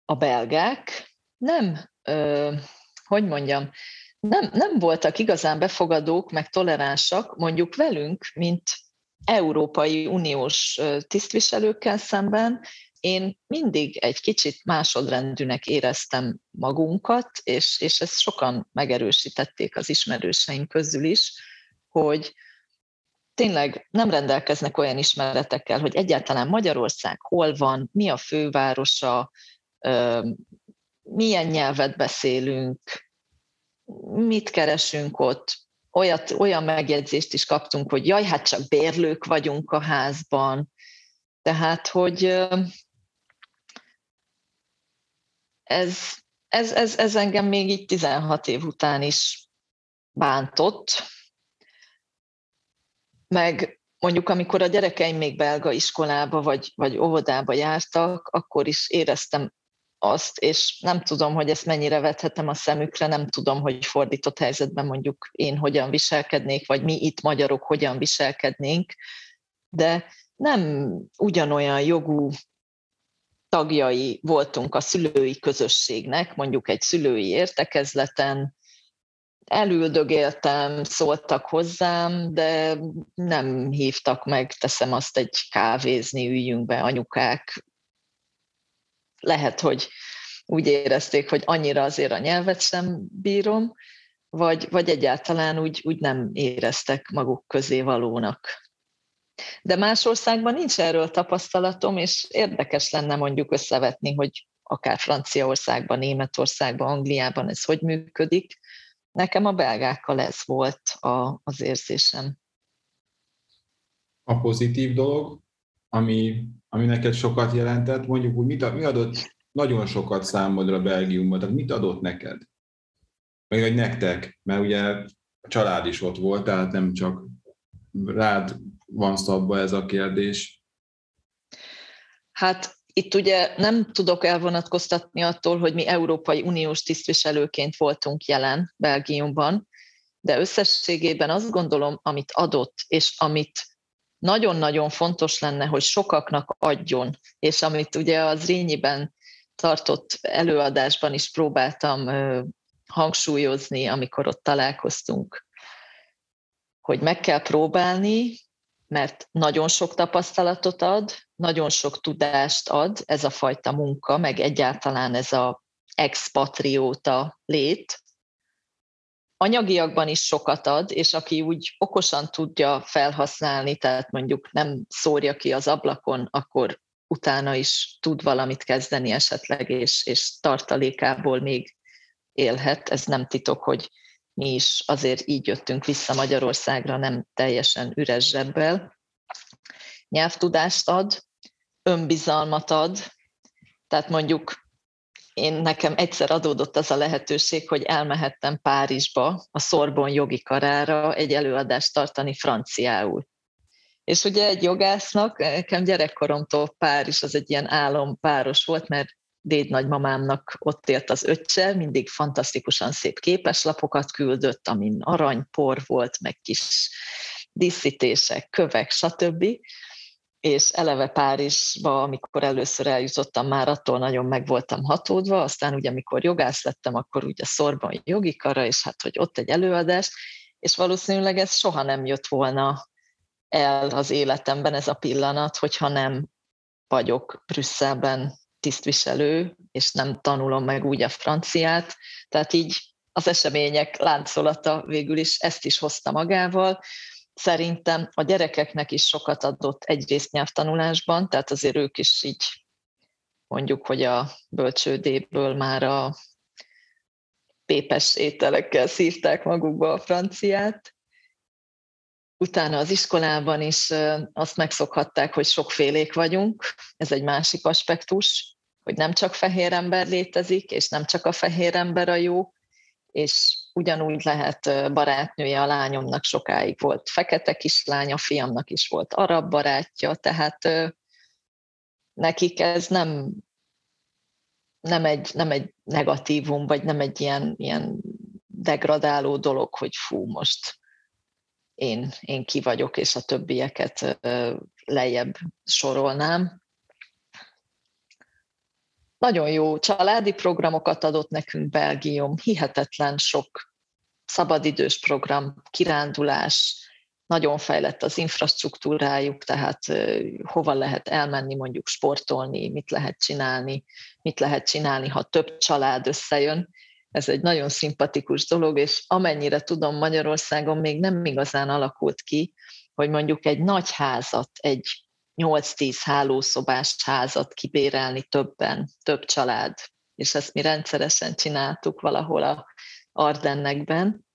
a belgák nem hogy mondjam, nem, nem voltak igazán befogadók, meg toleránsak mondjuk velünk, mint Európai Uniós tisztviselőkkel szemben, én mindig egy kicsit másodrendűnek éreztem magunkat, és, és ezt sokan megerősítették az ismerőseink közül is, hogy tényleg nem rendelkeznek olyan ismeretekkel, hogy egyáltalán Magyarország hol van, mi a fővárosa, milyen nyelvet beszélünk, mit keresünk ott. Olyat, olyan megjegyzést is kaptunk, hogy jaj, hát csak bérlők vagyunk a házban. Tehát, hogy ez, ez, ez, ez engem még így 16 év után is bántott. Meg mondjuk amikor a gyerekeim még belga iskolába vagy, vagy óvodába jártak, akkor is éreztem azt, és nem tudom, hogy ezt mennyire vethetem a szemükre, nem tudom, hogy fordított helyzetben mondjuk én hogyan viselkednék, vagy mi itt magyarok hogyan viselkednénk, de nem ugyanolyan jogú tagjai voltunk a szülői közösségnek, mondjuk egy szülői értekezleten, elüldögéltem, szóltak hozzám, de nem hívtak meg, teszem azt egy kávézni, üljünk be anyukák, lehet, hogy úgy érezték, hogy annyira azért a nyelvet sem bírom, vagy, vagy egyáltalán úgy, úgy nem éreztek maguk közé valónak. De más országban nincs erről tapasztalatom, és érdekes lenne mondjuk összevetni, hogy akár Franciaországban, Németországban, Angliában ez hogy működik. Nekem a belgákkal ez volt a, az érzésem. A pozitív dolog, ami, ami neked sokat jelentett, mondjuk úgy, mit, mi adott nagyon sokat számodra Belgiumban, tehát mit adott neked? Meg hogy nektek, mert ugye a család is ott volt, tehát nem csak rád van szabva ez a kérdés. Hát itt ugye nem tudok elvonatkoztatni attól, hogy mi Európai Uniós tisztviselőként voltunk jelen Belgiumban, de összességében azt gondolom, amit adott, és amit nagyon-nagyon fontos lenne, hogy sokaknak adjon, és amit ugye az Rényiben tartott előadásban is próbáltam hangsúlyozni, amikor ott találkoztunk, hogy meg kell próbálni, mert nagyon sok tapasztalatot ad, nagyon sok tudást ad ez a fajta munka, meg egyáltalán ez a expatrióta lét, anyagiakban is sokat ad, és aki úgy okosan tudja felhasználni, tehát mondjuk nem szórja ki az ablakon, akkor utána is tud valamit kezdeni esetleg, és, és tartalékából még élhet. Ez nem titok, hogy mi is azért így jöttünk vissza Magyarországra, nem teljesen üres zsebbel. Nyelvtudást ad, önbizalmat ad, Tehát mondjuk én nekem egyszer adódott az a lehetőség, hogy elmehettem Párizsba a Szorbon jogi karára egy előadást tartani franciául. És ugye egy jogásznak, nekem gyerekkoromtól Párizs az egy ilyen álompáros volt, mert déd nagymamámnak ott élt az öccse, mindig fantasztikusan szép képeslapokat küldött, amin aranypor volt, meg kis díszítések, kövek, stb. És eleve Párizsba, amikor először eljutottam, már attól nagyon meg voltam hatódva, aztán ugye amikor jogász lettem, akkor ugye szorban jogi kara, és hát, hogy ott egy előadás, és valószínűleg ez soha nem jött volna el az életemben ez a pillanat, hogyha nem vagyok Brüsszelben tisztviselő, és nem tanulom meg úgy a franciát. Tehát így az események láncolata végül is ezt is hozta magával, szerintem a gyerekeknek is sokat adott egyrészt nyelvtanulásban, tehát azért ők is így mondjuk, hogy a bölcsődéből már a pépes ételekkel szívták magukba a franciát. Utána az iskolában is azt megszokhatták, hogy sokfélék vagyunk, ez egy másik aspektus, hogy nem csak fehér ember létezik, és nem csak a fehér ember a jó, és ugyanúgy lehet barátnője a lányomnak sokáig volt fekete kislány, a fiamnak is volt arab barátja, tehát nekik ez nem, nem, egy, nem egy negatívum, vagy nem egy ilyen, ilyen degradáló dolog, hogy fú, most én, én ki vagyok, és a többieket lejjebb sorolnám. Nagyon jó családi programokat adott nekünk Belgium, hihetetlen sok szabadidős program, kirándulás, nagyon fejlett az infrastruktúrájuk, tehát hova lehet elmenni mondjuk sportolni, mit lehet csinálni, mit lehet csinálni, ha több család összejön. Ez egy nagyon szimpatikus dolog, és amennyire tudom, Magyarországon még nem igazán alakult ki, hogy mondjuk egy nagy házat, egy 8-10 hálószobás házat kibérelni többen, több család. És ezt mi rendszeresen csináltuk valahol a Ardennekben.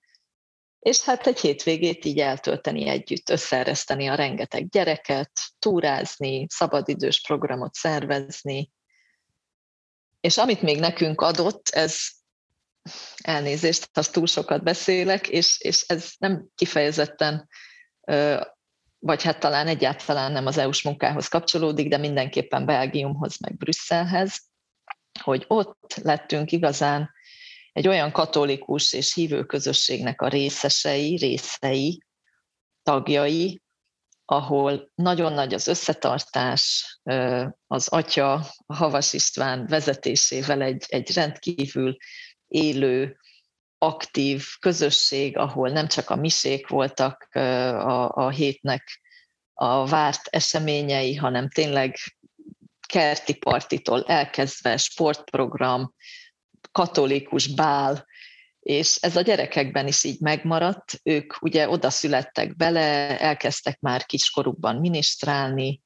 És hát egy hétvégét így eltölteni együtt, összeereszteni a rengeteg gyereket, túrázni, szabadidős programot szervezni. És amit még nekünk adott, ez elnézést, ha túl sokat beszélek, és, és ez nem kifejezetten vagy hát talán egyáltalán nem az EU-s munkához kapcsolódik, de mindenképpen Belgiumhoz, meg Brüsszelhez, hogy ott lettünk igazán egy olyan katolikus és hívő közösségnek a részesei, részei, tagjai, ahol nagyon nagy az összetartás, az atya, Havas István vezetésével egy, egy rendkívül élő, aktív közösség, ahol nem csak a misék voltak a, a hétnek a várt eseményei, hanem tényleg kerti partitól elkezdve sportprogram, katolikus bál, és ez a gyerekekben is így megmaradt. Ők ugye oda születtek bele, elkezdtek már kiskorukban minisztrálni,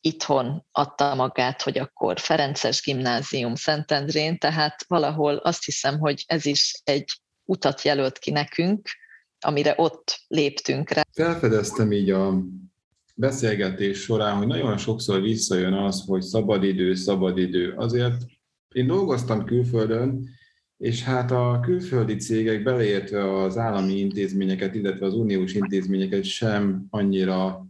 itthon adta magát, hogy akkor Ferences gimnázium Szentendrén, tehát valahol azt hiszem, hogy ez is egy utat jelölt ki nekünk, amire ott léptünk rá. Felfedeztem így a beszélgetés során, hogy nagyon sokszor visszajön az, hogy szabadidő, szabadidő. Azért én dolgoztam külföldön, és hát a külföldi cégek beleértve az állami intézményeket, illetve az uniós intézményeket sem annyira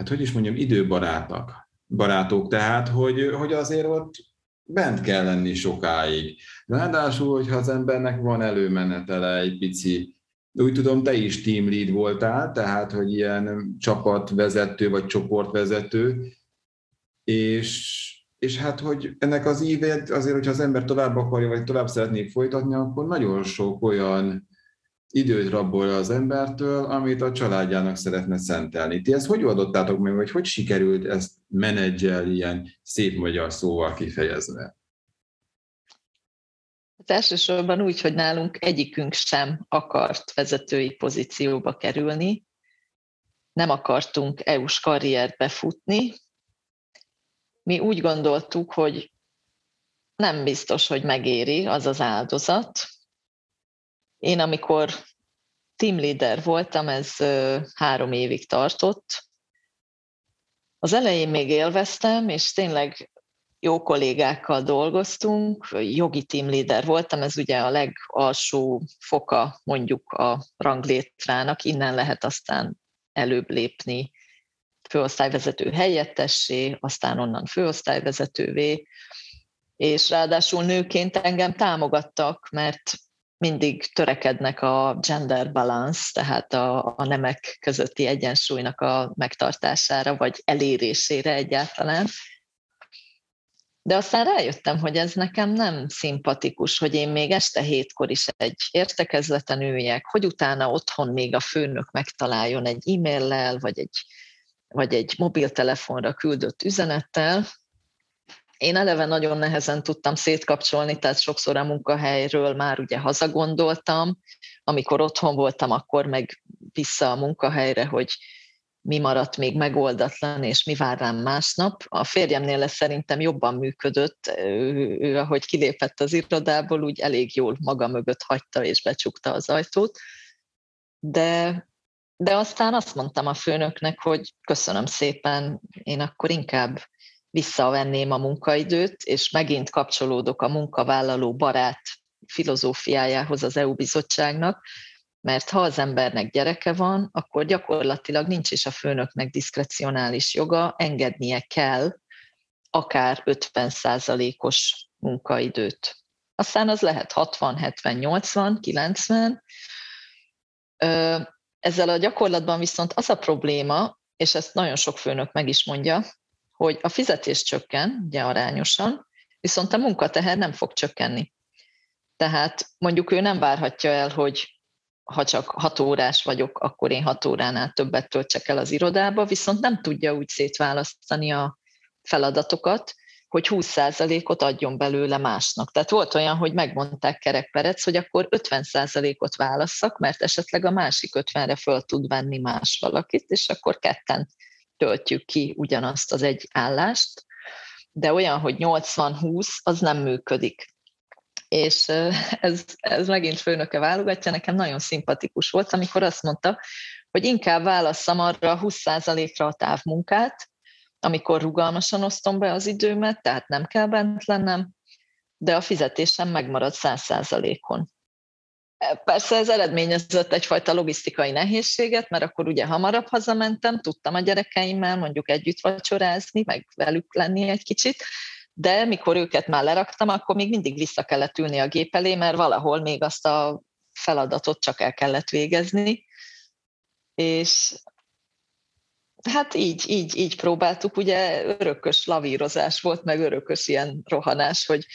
hát hogy is mondjam, időbarátak, barátok, tehát, hogy, hogy azért ott bent kell lenni sokáig. Ráadásul, hogyha az embernek van előmenetele egy pici, úgy tudom, te is team lead voltál, tehát, hogy ilyen csapatvezető vagy csoportvezető, és, és hát, hogy ennek az ívét azért, hogyha az ember tovább akarja, vagy tovább szeretnék folytatni, akkor nagyon sok olyan időt rabolja az embertől, amit a családjának szeretne szentelni. Ti ezt hogy oldottátok meg, vagy hogy sikerült ezt menedzsel ilyen szép magyar szóval kifejezve? Hát elsősorban úgy, hogy nálunk egyikünk sem akart vezetői pozícióba kerülni, nem akartunk EU-s karriert befutni. Mi úgy gondoltuk, hogy nem biztos, hogy megéri az az áldozat, én amikor team leader voltam, ez három évig tartott. Az elején még élveztem, és tényleg jó kollégákkal dolgoztunk, jogi team leader voltam, ez ugye a legalsó foka mondjuk a ranglétrának, innen lehet aztán előbb lépni főosztályvezető helyettessé, aztán onnan főosztályvezetővé, és ráadásul nőként engem támogattak, mert mindig törekednek a gender balance, tehát a, a nemek közötti egyensúlynak a megtartására, vagy elérésére egyáltalán. De aztán rájöttem, hogy ez nekem nem szimpatikus, hogy én még este hétkor is egy értekezleten üljek, hogy utána otthon még a főnök megtaláljon egy e-maillel, vagy egy, vagy egy mobiltelefonra küldött üzenettel, én eleve nagyon nehezen tudtam szétkapcsolni, tehát sokszor a munkahelyről már ugye hazagondoltam, amikor otthon voltam, akkor meg vissza a munkahelyre, hogy mi maradt még megoldatlan, és mi vár rám másnap. A férjemnél ez szerintem jobban működött, ő, ő ahogy kilépett az irodából, úgy elég jól maga mögött hagyta és becsukta az ajtót. De, de aztán azt mondtam a főnöknek, hogy köszönöm szépen, én akkor inkább visszavenném a munkaidőt, és megint kapcsolódok a munkavállaló barát filozófiájához az EU bizottságnak, mert ha az embernek gyereke van, akkor gyakorlatilag nincs is a főnöknek diszkrecionális joga, engednie kell akár 50%-os munkaidőt. Aztán az lehet 60, 70, 80, 90. Ezzel a gyakorlatban viszont az a probléma, és ezt nagyon sok főnök meg is mondja, hogy a fizetés csökken, ugye arányosan, viszont a munkateher nem fog csökkenni. Tehát mondjuk ő nem várhatja el, hogy ha csak hat órás vagyok, akkor én hat óránál többet töltsek el az irodába, viszont nem tudja úgy szétválasztani a feladatokat, hogy 20%-ot adjon belőle másnak. Tehát volt olyan, hogy megmondták kerekperec, hogy akkor 50%-ot válasszak, mert esetleg a másik 50-re föl tud venni más valakit, és akkor ketten töltjük ki ugyanazt az egy állást, de olyan, hogy 80-20, az nem működik. És ez, ez megint főnöke válogatja, nekem nagyon szimpatikus volt, amikor azt mondta, hogy inkább válasszam arra 20%-ra a távmunkát, amikor rugalmasan osztom be az időmet, tehát nem kell bent lennem, de a fizetésem megmarad 100%-on. Persze ez eredményezett egyfajta logisztikai nehézséget, mert akkor ugye hamarabb hazamentem, tudtam a gyerekeimmel mondjuk együtt vacsorázni, meg velük lenni egy kicsit, de mikor őket már leraktam, akkor még mindig vissza kellett ülni a gép elé, mert valahol még azt a feladatot csak el kellett végezni. És hát így, így, így próbáltuk, ugye örökös lavírozás volt, meg örökös ilyen rohanás, hogy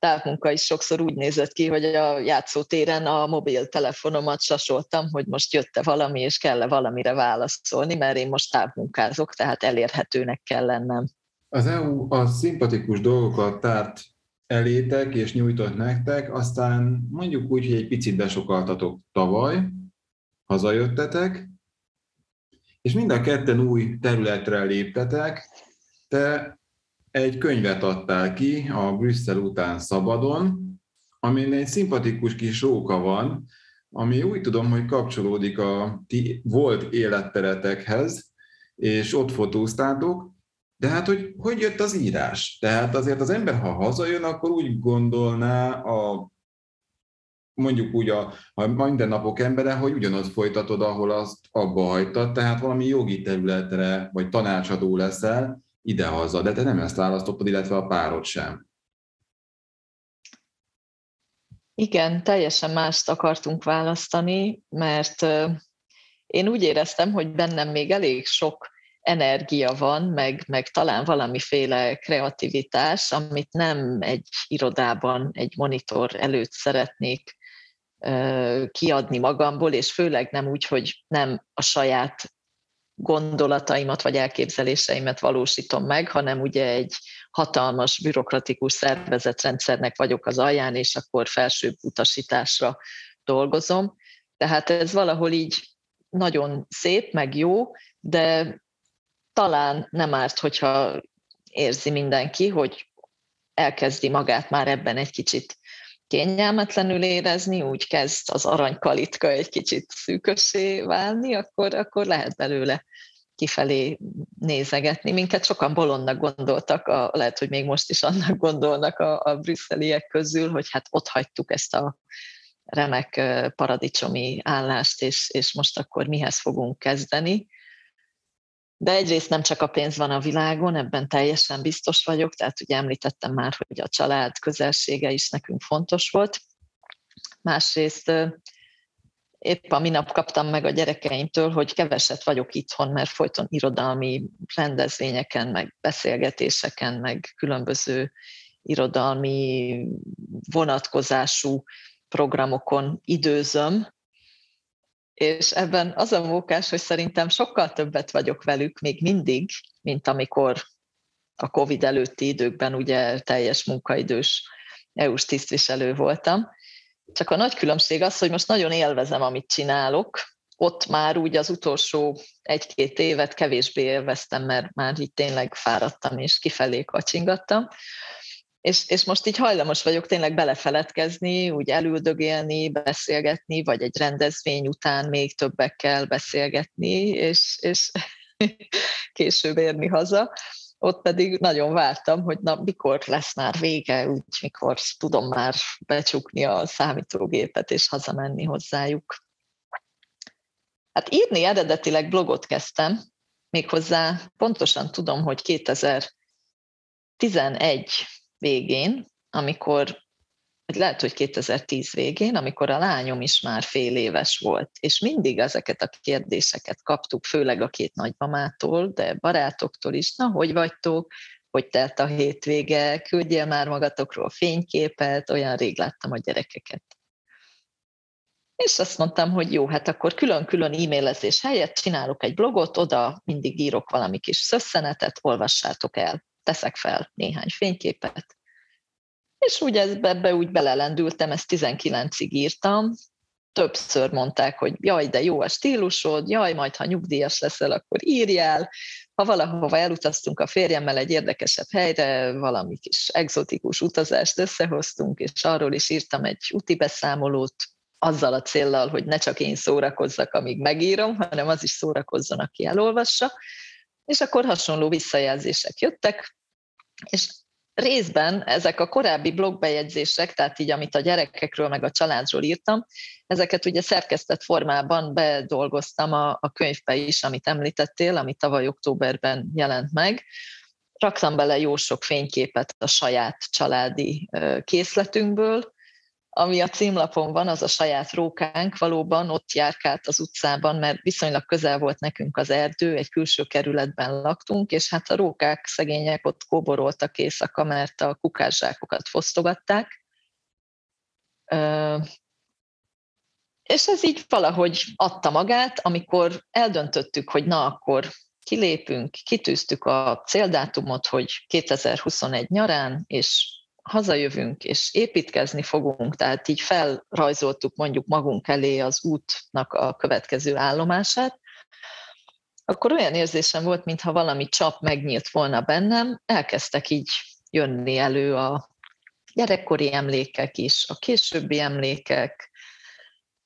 távmunka is sokszor úgy nézett ki, hogy a játszótéren a mobiltelefonomat sasoltam, hogy most jött-e valami, és kell-e valamire válaszolni, mert én most távmunkázok, tehát elérhetőnek kell lennem. Az EU a szimpatikus dolgokat tárt elétek és nyújtott nektek, aztán mondjuk úgy, hogy egy picit besokaltatok tavaly, hazajöttetek, és mind a ketten új területre léptetek. Te egy könyvet adtál ki a Brüsszel után szabadon, amin egy szimpatikus kis róka van, ami úgy tudom, hogy kapcsolódik a ti volt életteretekhez, és ott fotóztátok, de hát, hogy hogy jött az írás? Tehát azért az ember, ha hazajön, akkor úgy gondolná a mondjuk úgy a, a mindennapok embere, hogy ugyanaz folytatod, ahol azt abba hagytad, tehát valami jogi területre, vagy tanácsadó leszel, idehaza, de te nem ezt választottad, illetve a párod sem. Igen, teljesen mást akartunk választani, mert én úgy éreztem, hogy bennem még elég sok energia van, meg, meg talán valamiféle kreativitás, amit nem egy irodában, egy monitor előtt szeretnék kiadni magamból, és főleg nem úgy, hogy nem a saját gondolataimat vagy elképzeléseimet valósítom meg, hanem ugye egy hatalmas bürokratikus szervezetrendszernek vagyok az alján, és akkor felsőbb utasításra dolgozom. Tehát ez valahol így nagyon szép, meg jó, de talán nem árt, hogyha érzi mindenki, hogy elkezdi magát már ebben egy kicsit kényelmetlenül érezni, úgy kezd az aranykalitka egy kicsit szűkössé válni, akkor, akkor lehet belőle kifelé nézegetni. Minket sokan bolondnak gondoltak, a, lehet, hogy még most is annak gondolnak a, a brüsszeliek közül, hogy hát ott hagytuk ezt a remek paradicsomi állást, és, és most akkor mihez fogunk kezdeni. De egyrészt nem csak a pénz van a világon, ebben teljesen biztos vagyok, tehát ugye említettem már, hogy a család közelsége is nekünk fontos volt. Másrészt épp a minap kaptam meg a gyerekeimtől, hogy keveset vagyok itthon, mert folyton irodalmi rendezvényeken, meg beszélgetéseken, meg különböző irodalmi vonatkozású programokon időzöm, és ebben az a mókás, hogy szerintem sokkal többet vagyok velük még mindig, mint amikor a Covid előtti időkben ugye teljes munkaidős EU-s tisztviselő voltam. Csak a nagy különbség az, hogy most nagyon élvezem, amit csinálok. Ott már úgy az utolsó egy-két évet kevésbé élveztem, mert már itt tényleg fáradtam és kifelé kacsingattam. És, és most így hajlamos vagyok tényleg belefeledkezni, úgy elüldögélni, beszélgetni, vagy egy rendezvény után még többekkel beszélgetni, és, és később érni haza. Ott pedig nagyon vártam, hogy na, mikor lesz már vége, úgy mikor tudom már becsukni a számítógépet és hazamenni hozzájuk. Hát írni eredetileg blogot kezdtem, méghozzá pontosan tudom, hogy 2011 végén, amikor, vagy lehet, hogy 2010 végén, amikor a lányom is már fél éves volt, és mindig ezeket a kérdéseket kaptuk, főleg a két nagymamától, de barátoktól is, na, hogy vagytok, hogy telt a hétvége, küldjél már magatokról fényképet, olyan rég láttam a gyerekeket. És azt mondtam, hogy jó, hát akkor külön-külön e-mailezés helyett csinálok egy blogot, oda mindig írok valami kis szösszenetet, olvassátok el. Teszek fel néhány fényképet, és úgy ebbe úgy belelendültem, ezt 19-ig írtam, többször mondták, hogy jaj, de jó a stílusod, jaj, majd ha nyugdíjas leszel, akkor írjál. Ha valahova elutaztunk a férjemmel egy érdekesebb helyre, valami kis egzotikus utazást összehoztunk, és arról is írtam egy úti beszámolót, azzal a céllal, hogy ne csak én szórakozzak, amíg megírom, hanem az is szórakozzon, aki elolvassa. És akkor hasonló visszajelzések jöttek, és részben ezek a korábbi blogbejegyzések, tehát így amit a gyerekekről meg a családról írtam, ezeket ugye szerkesztett formában bedolgoztam a, a könyvbe is, amit említettél, ami tavaly októberben jelent meg. Raktam bele jó sok fényképet a saját családi készletünkből, ami a címlapon van, az a saját rókánk, valóban ott járkált az utcában, mert viszonylag közel volt nekünk az erdő, egy külső kerületben laktunk, és hát a rókák szegények ott kóboroltak éjszaka, mert a kukászsákokat fosztogatták. És ez így valahogy adta magát, amikor eldöntöttük, hogy na akkor kilépünk, kitűztük a céldátumot, hogy 2021 nyarán, és hazajövünk és építkezni fogunk, tehát így felrajzoltuk mondjuk magunk elé az útnak a következő állomását, akkor olyan érzésem volt, mintha valami csap megnyílt volna bennem, elkezdtek így jönni elő a gyerekkori emlékek is, a későbbi emlékek,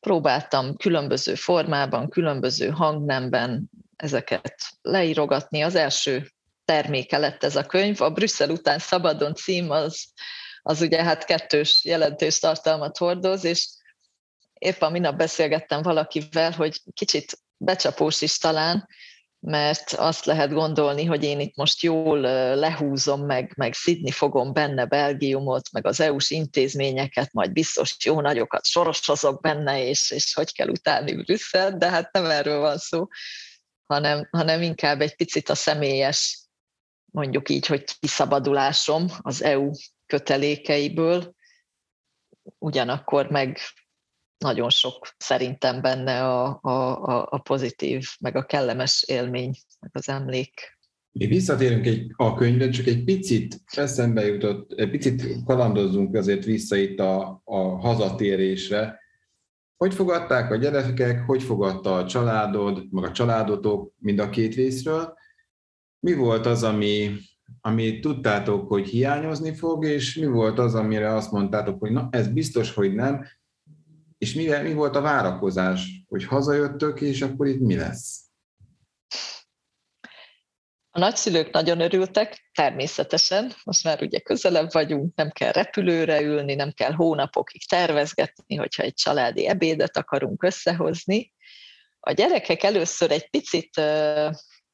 próbáltam különböző formában, különböző hangnemben ezeket leírogatni. Az első terméke lett ez a könyv. A Brüsszel után szabadon cím az, az ugye hát kettős jelentős tartalmat hordoz, és épp a minap beszélgettem valakivel, hogy kicsit becsapós is talán, mert azt lehet gondolni, hogy én itt most jól lehúzom, meg, meg szidni fogom benne Belgiumot, meg az EU-s intézményeket, majd biztos jó nagyokat sorosozok benne, és, és hogy kell utálni Brüsszel, de hát nem erről van szó, hanem, hanem inkább egy picit a személyes mondjuk így, hogy kiszabadulásom az EU kötelékeiből, ugyanakkor meg nagyon sok szerintem benne a, a, a pozitív, meg a kellemes élmény, meg az emlék. Mi visszatérünk egy, a könyvre, csak egy picit eszembe jutott, egy picit kalandozzunk azért vissza itt a, a hazatérésre. Hogy fogadták a gyerekek, hogy fogadta a családod, meg a családotok mind a két részről, mi volt az, ami, ami tudtátok, hogy hiányozni fog, és mi volt az, amire azt mondtátok, hogy na, ez biztos, hogy nem, és mi, mi volt a várakozás, hogy hazajöttök, és akkor itt mi lesz? A nagyszülők nagyon örültek, természetesen, most már ugye közelebb vagyunk, nem kell repülőre ülni, nem kell hónapokig tervezgetni, hogyha egy családi ebédet akarunk összehozni. A gyerekek először egy picit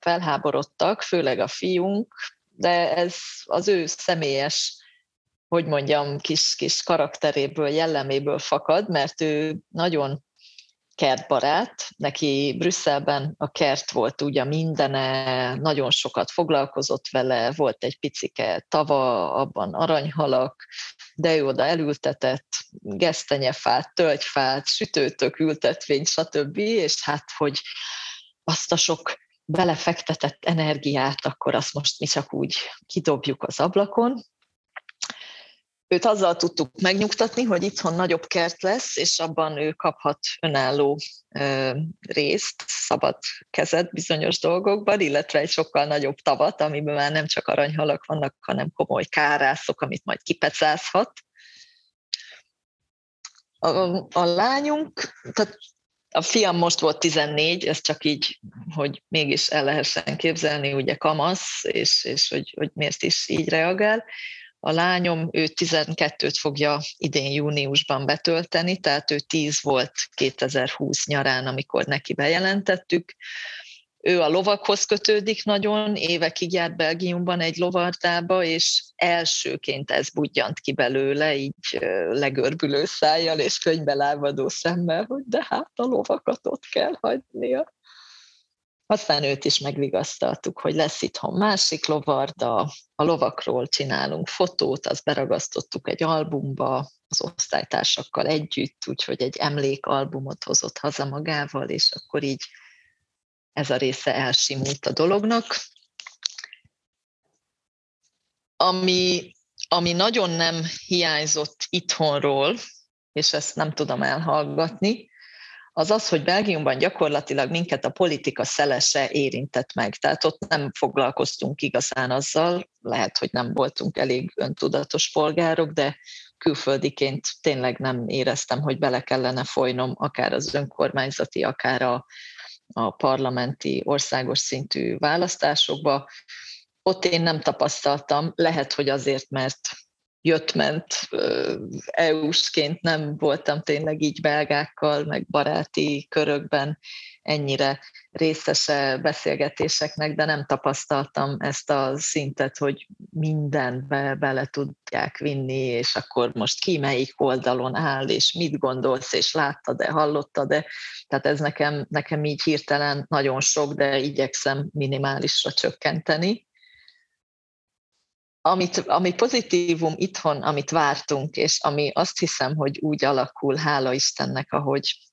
felháborodtak, főleg a fiunk, de ez az ő személyes, hogy mondjam, kis, kis karakteréből, jelleméből fakad, mert ő nagyon kertbarát, neki Brüsszelben a kert volt ugye mindene, nagyon sokat foglalkozott vele, volt egy picike tava, abban aranyhalak, de ő oda elültetett gesztenyefát, tölgyfát, sütőtök ültetvényt, stb. És hát, hogy azt a sok belefektetett energiát, akkor azt most mi csak úgy kidobjuk az ablakon. Őt azzal tudtuk megnyugtatni, hogy itthon nagyobb kert lesz, és abban ő kaphat önálló részt, szabad kezet bizonyos dolgokban, illetve egy sokkal nagyobb tavat, amiben már nem csak aranyhalak vannak, hanem komoly kárászok, amit majd kipecázhat. A, a lányunk, tehát a fiam most volt 14, ez csak így, hogy mégis el lehessen képzelni, ugye kamasz, és, és hogy, hogy miért is így reagál. A lányom, ő 12-t fogja idén júniusban betölteni, tehát ő 10 volt 2020 nyarán, amikor neki bejelentettük. Ő a lovakhoz kötődik nagyon, évekig járt Belgiumban egy lovardába, és elsőként ez budjant ki belőle, így legörbülő szájjal és könyvbe lábadó szemmel, hogy de hát a lovakat ott kell hagynia. Aztán őt is megvigasztaltuk, hogy lesz itthon másik lovarda, a lovakról csinálunk fotót, azt beragasztottuk egy albumba az osztálytársakkal együtt, úgyhogy egy emlékalbumot hozott haza magával, és akkor így ez a része elsimult a dolognak. Ami, ami nagyon nem hiányzott itthonról, és ezt nem tudom elhallgatni, az az, hogy Belgiumban gyakorlatilag minket a politika szelese érintett meg. Tehát ott nem foglalkoztunk igazán azzal, lehet, hogy nem voltunk elég öntudatos polgárok, de külföldiként tényleg nem éreztem, hogy bele kellene folynom akár az önkormányzati, akár a, a parlamenti országos szintű választásokba. Ott én nem tapasztaltam, lehet, hogy azért, mert jött-ment EU-sként nem voltam tényleg így belgákkal, meg baráti körökben ennyire részese beszélgetéseknek, de nem tapasztaltam ezt a szintet, hogy mindenbe bele tudják vinni, és akkor most ki melyik oldalon áll, és mit gondolsz, és láttad-e, hallottad-e. Tehát ez nekem, nekem így hirtelen nagyon sok, de igyekszem minimálisra csökkenteni amit, ami pozitívum itthon, amit vártunk, és ami azt hiszem, hogy úgy alakul, hála Istennek, ahogy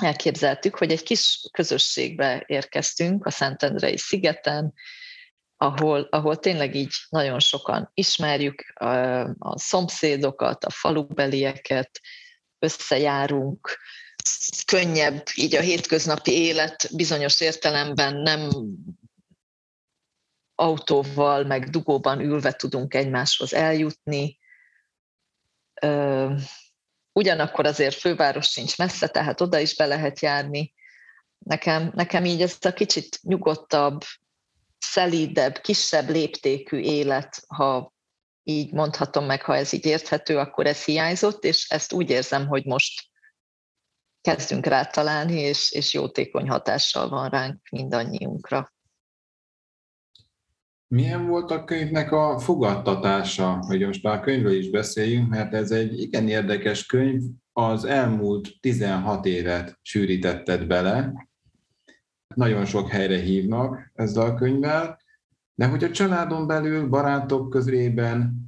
elképzeltük, hogy egy kis közösségbe érkeztünk a Szentendrei szigeten, ahol, ahol tényleg így nagyon sokan ismerjük a, a szomszédokat, a falubelieket, összejárunk, könnyebb így a hétköznapi élet bizonyos értelemben nem autóval, meg dugóban ülve tudunk egymáshoz eljutni. Ugyanakkor azért főváros sincs messze, tehát oda is be lehet járni. Nekem, nekem így ez a kicsit nyugodtabb, szelídebb, kisebb léptékű élet, ha így mondhatom meg, ha ez így érthető, akkor ez hiányzott, és ezt úgy érzem, hogy most kezdünk rá találni, és, és jótékony hatással van ránk mindannyiunkra. Milyen volt a könyvnek a fogadtatása, hogy most már a könyvről is beszéljünk, mert ez egy igen érdekes könyv, az elmúlt 16 évet sűrítetted bele, nagyon sok helyre hívnak ezzel a könyvvel, de hogy a családon belül, barátok közében,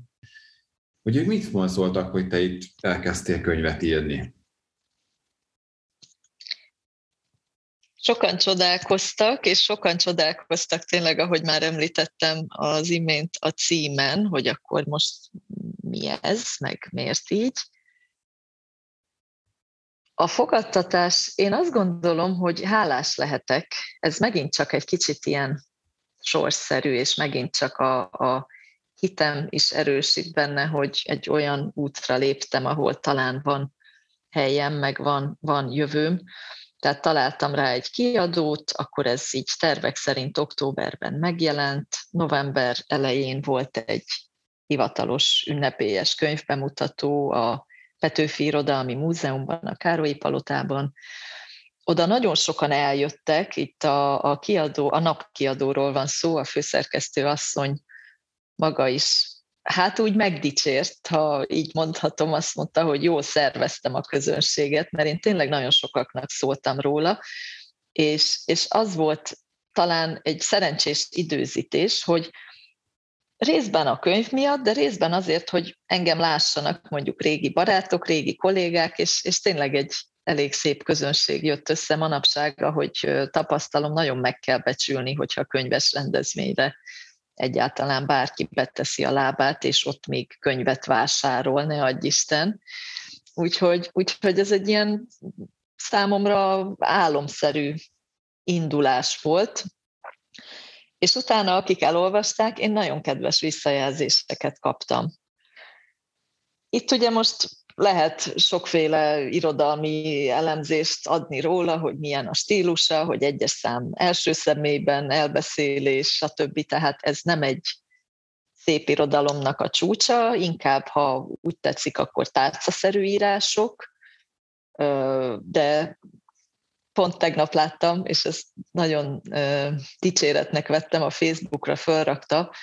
hogy ők mit szóltak, hogy te itt elkezdtél könyvet írni? Sokan csodálkoztak, és sokan csodálkoztak tényleg, ahogy már említettem az imént a címen, hogy akkor most mi ez, meg miért így. A fogadtatás, én azt gondolom, hogy hálás lehetek. Ez megint csak egy kicsit ilyen sorszerű, és megint csak a, a hitem is erősít benne, hogy egy olyan útra léptem, ahol talán van helyem, meg van, van jövőm Tehát találtam rá egy kiadót, akkor ez így tervek szerint októberben megjelent, november elején volt egy hivatalos ünnepélyes könyvbemutató a Petőfi Irodalmi Múzeumban, a Károlyi Palotában. Oda nagyon sokan eljöttek, itt a, a kiadó, a napkiadóról van szó, a főszerkesztő asszony maga is hát úgy megdicsért, ha így mondhatom, azt mondta, hogy jól szerveztem a közönséget, mert én tényleg nagyon sokaknak szóltam róla, és, és az volt talán egy szerencsés időzítés, hogy részben a könyv miatt, de részben azért, hogy engem lássanak mondjuk régi barátok, régi kollégák, és, és tényleg egy elég szép közönség jött össze manapság, ahogy tapasztalom, nagyon meg kell becsülni, hogyha könyves rendezvényre egyáltalán bárki beteszi a lábát, és ott még könyvet vásárol, ne adj Isten. Úgyhogy, úgyhogy ez egy ilyen számomra álomszerű indulás volt, és utána, akik elolvasták, én nagyon kedves visszajelzéseket kaptam. Itt ugye most lehet sokféle irodalmi elemzést adni róla, hogy milyen a stílusa, hogy egyes szám első személyben, elbeszélés, stb. Tehát ez nem egy szép irodalomnak a csúcsa, inkább, ha úgy tetszik, akkor tárcaszerű írások, de pont tegnap láttam, és ezt nagyon dicséretnek vettem, a Facebookra felrakta,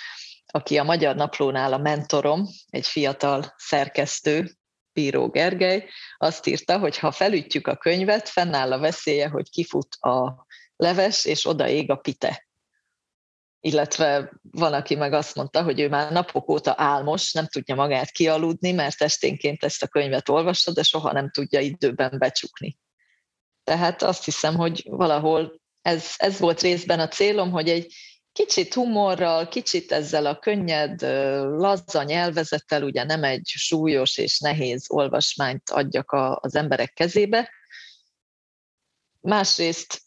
aki a Magyar Naplónál a mentorom, egy fiatal szerkesztő, Bíró Gergely, azt írta, hogy ha felütjük a könyvet, fennáll a veszélye, hogy kifut a leves, és oda ég a pite. Illetve van, aki meg azt mondta, hogy ő már napok óta álmos, nem tudja magát kialudni, mert esténként ezt a könyvet olvassa, de soha nem tudja időben becsukni. Tehát azt hiszem, hogy valahol ez, ez volt részben a célom, hogy egy kicsit humorral, kicsit ezzel a könnyed, laza nyelvezettel, ugye nem egy súlyos és nehéz olvasmányt adjak a, az emberek kezébe. Másrészt,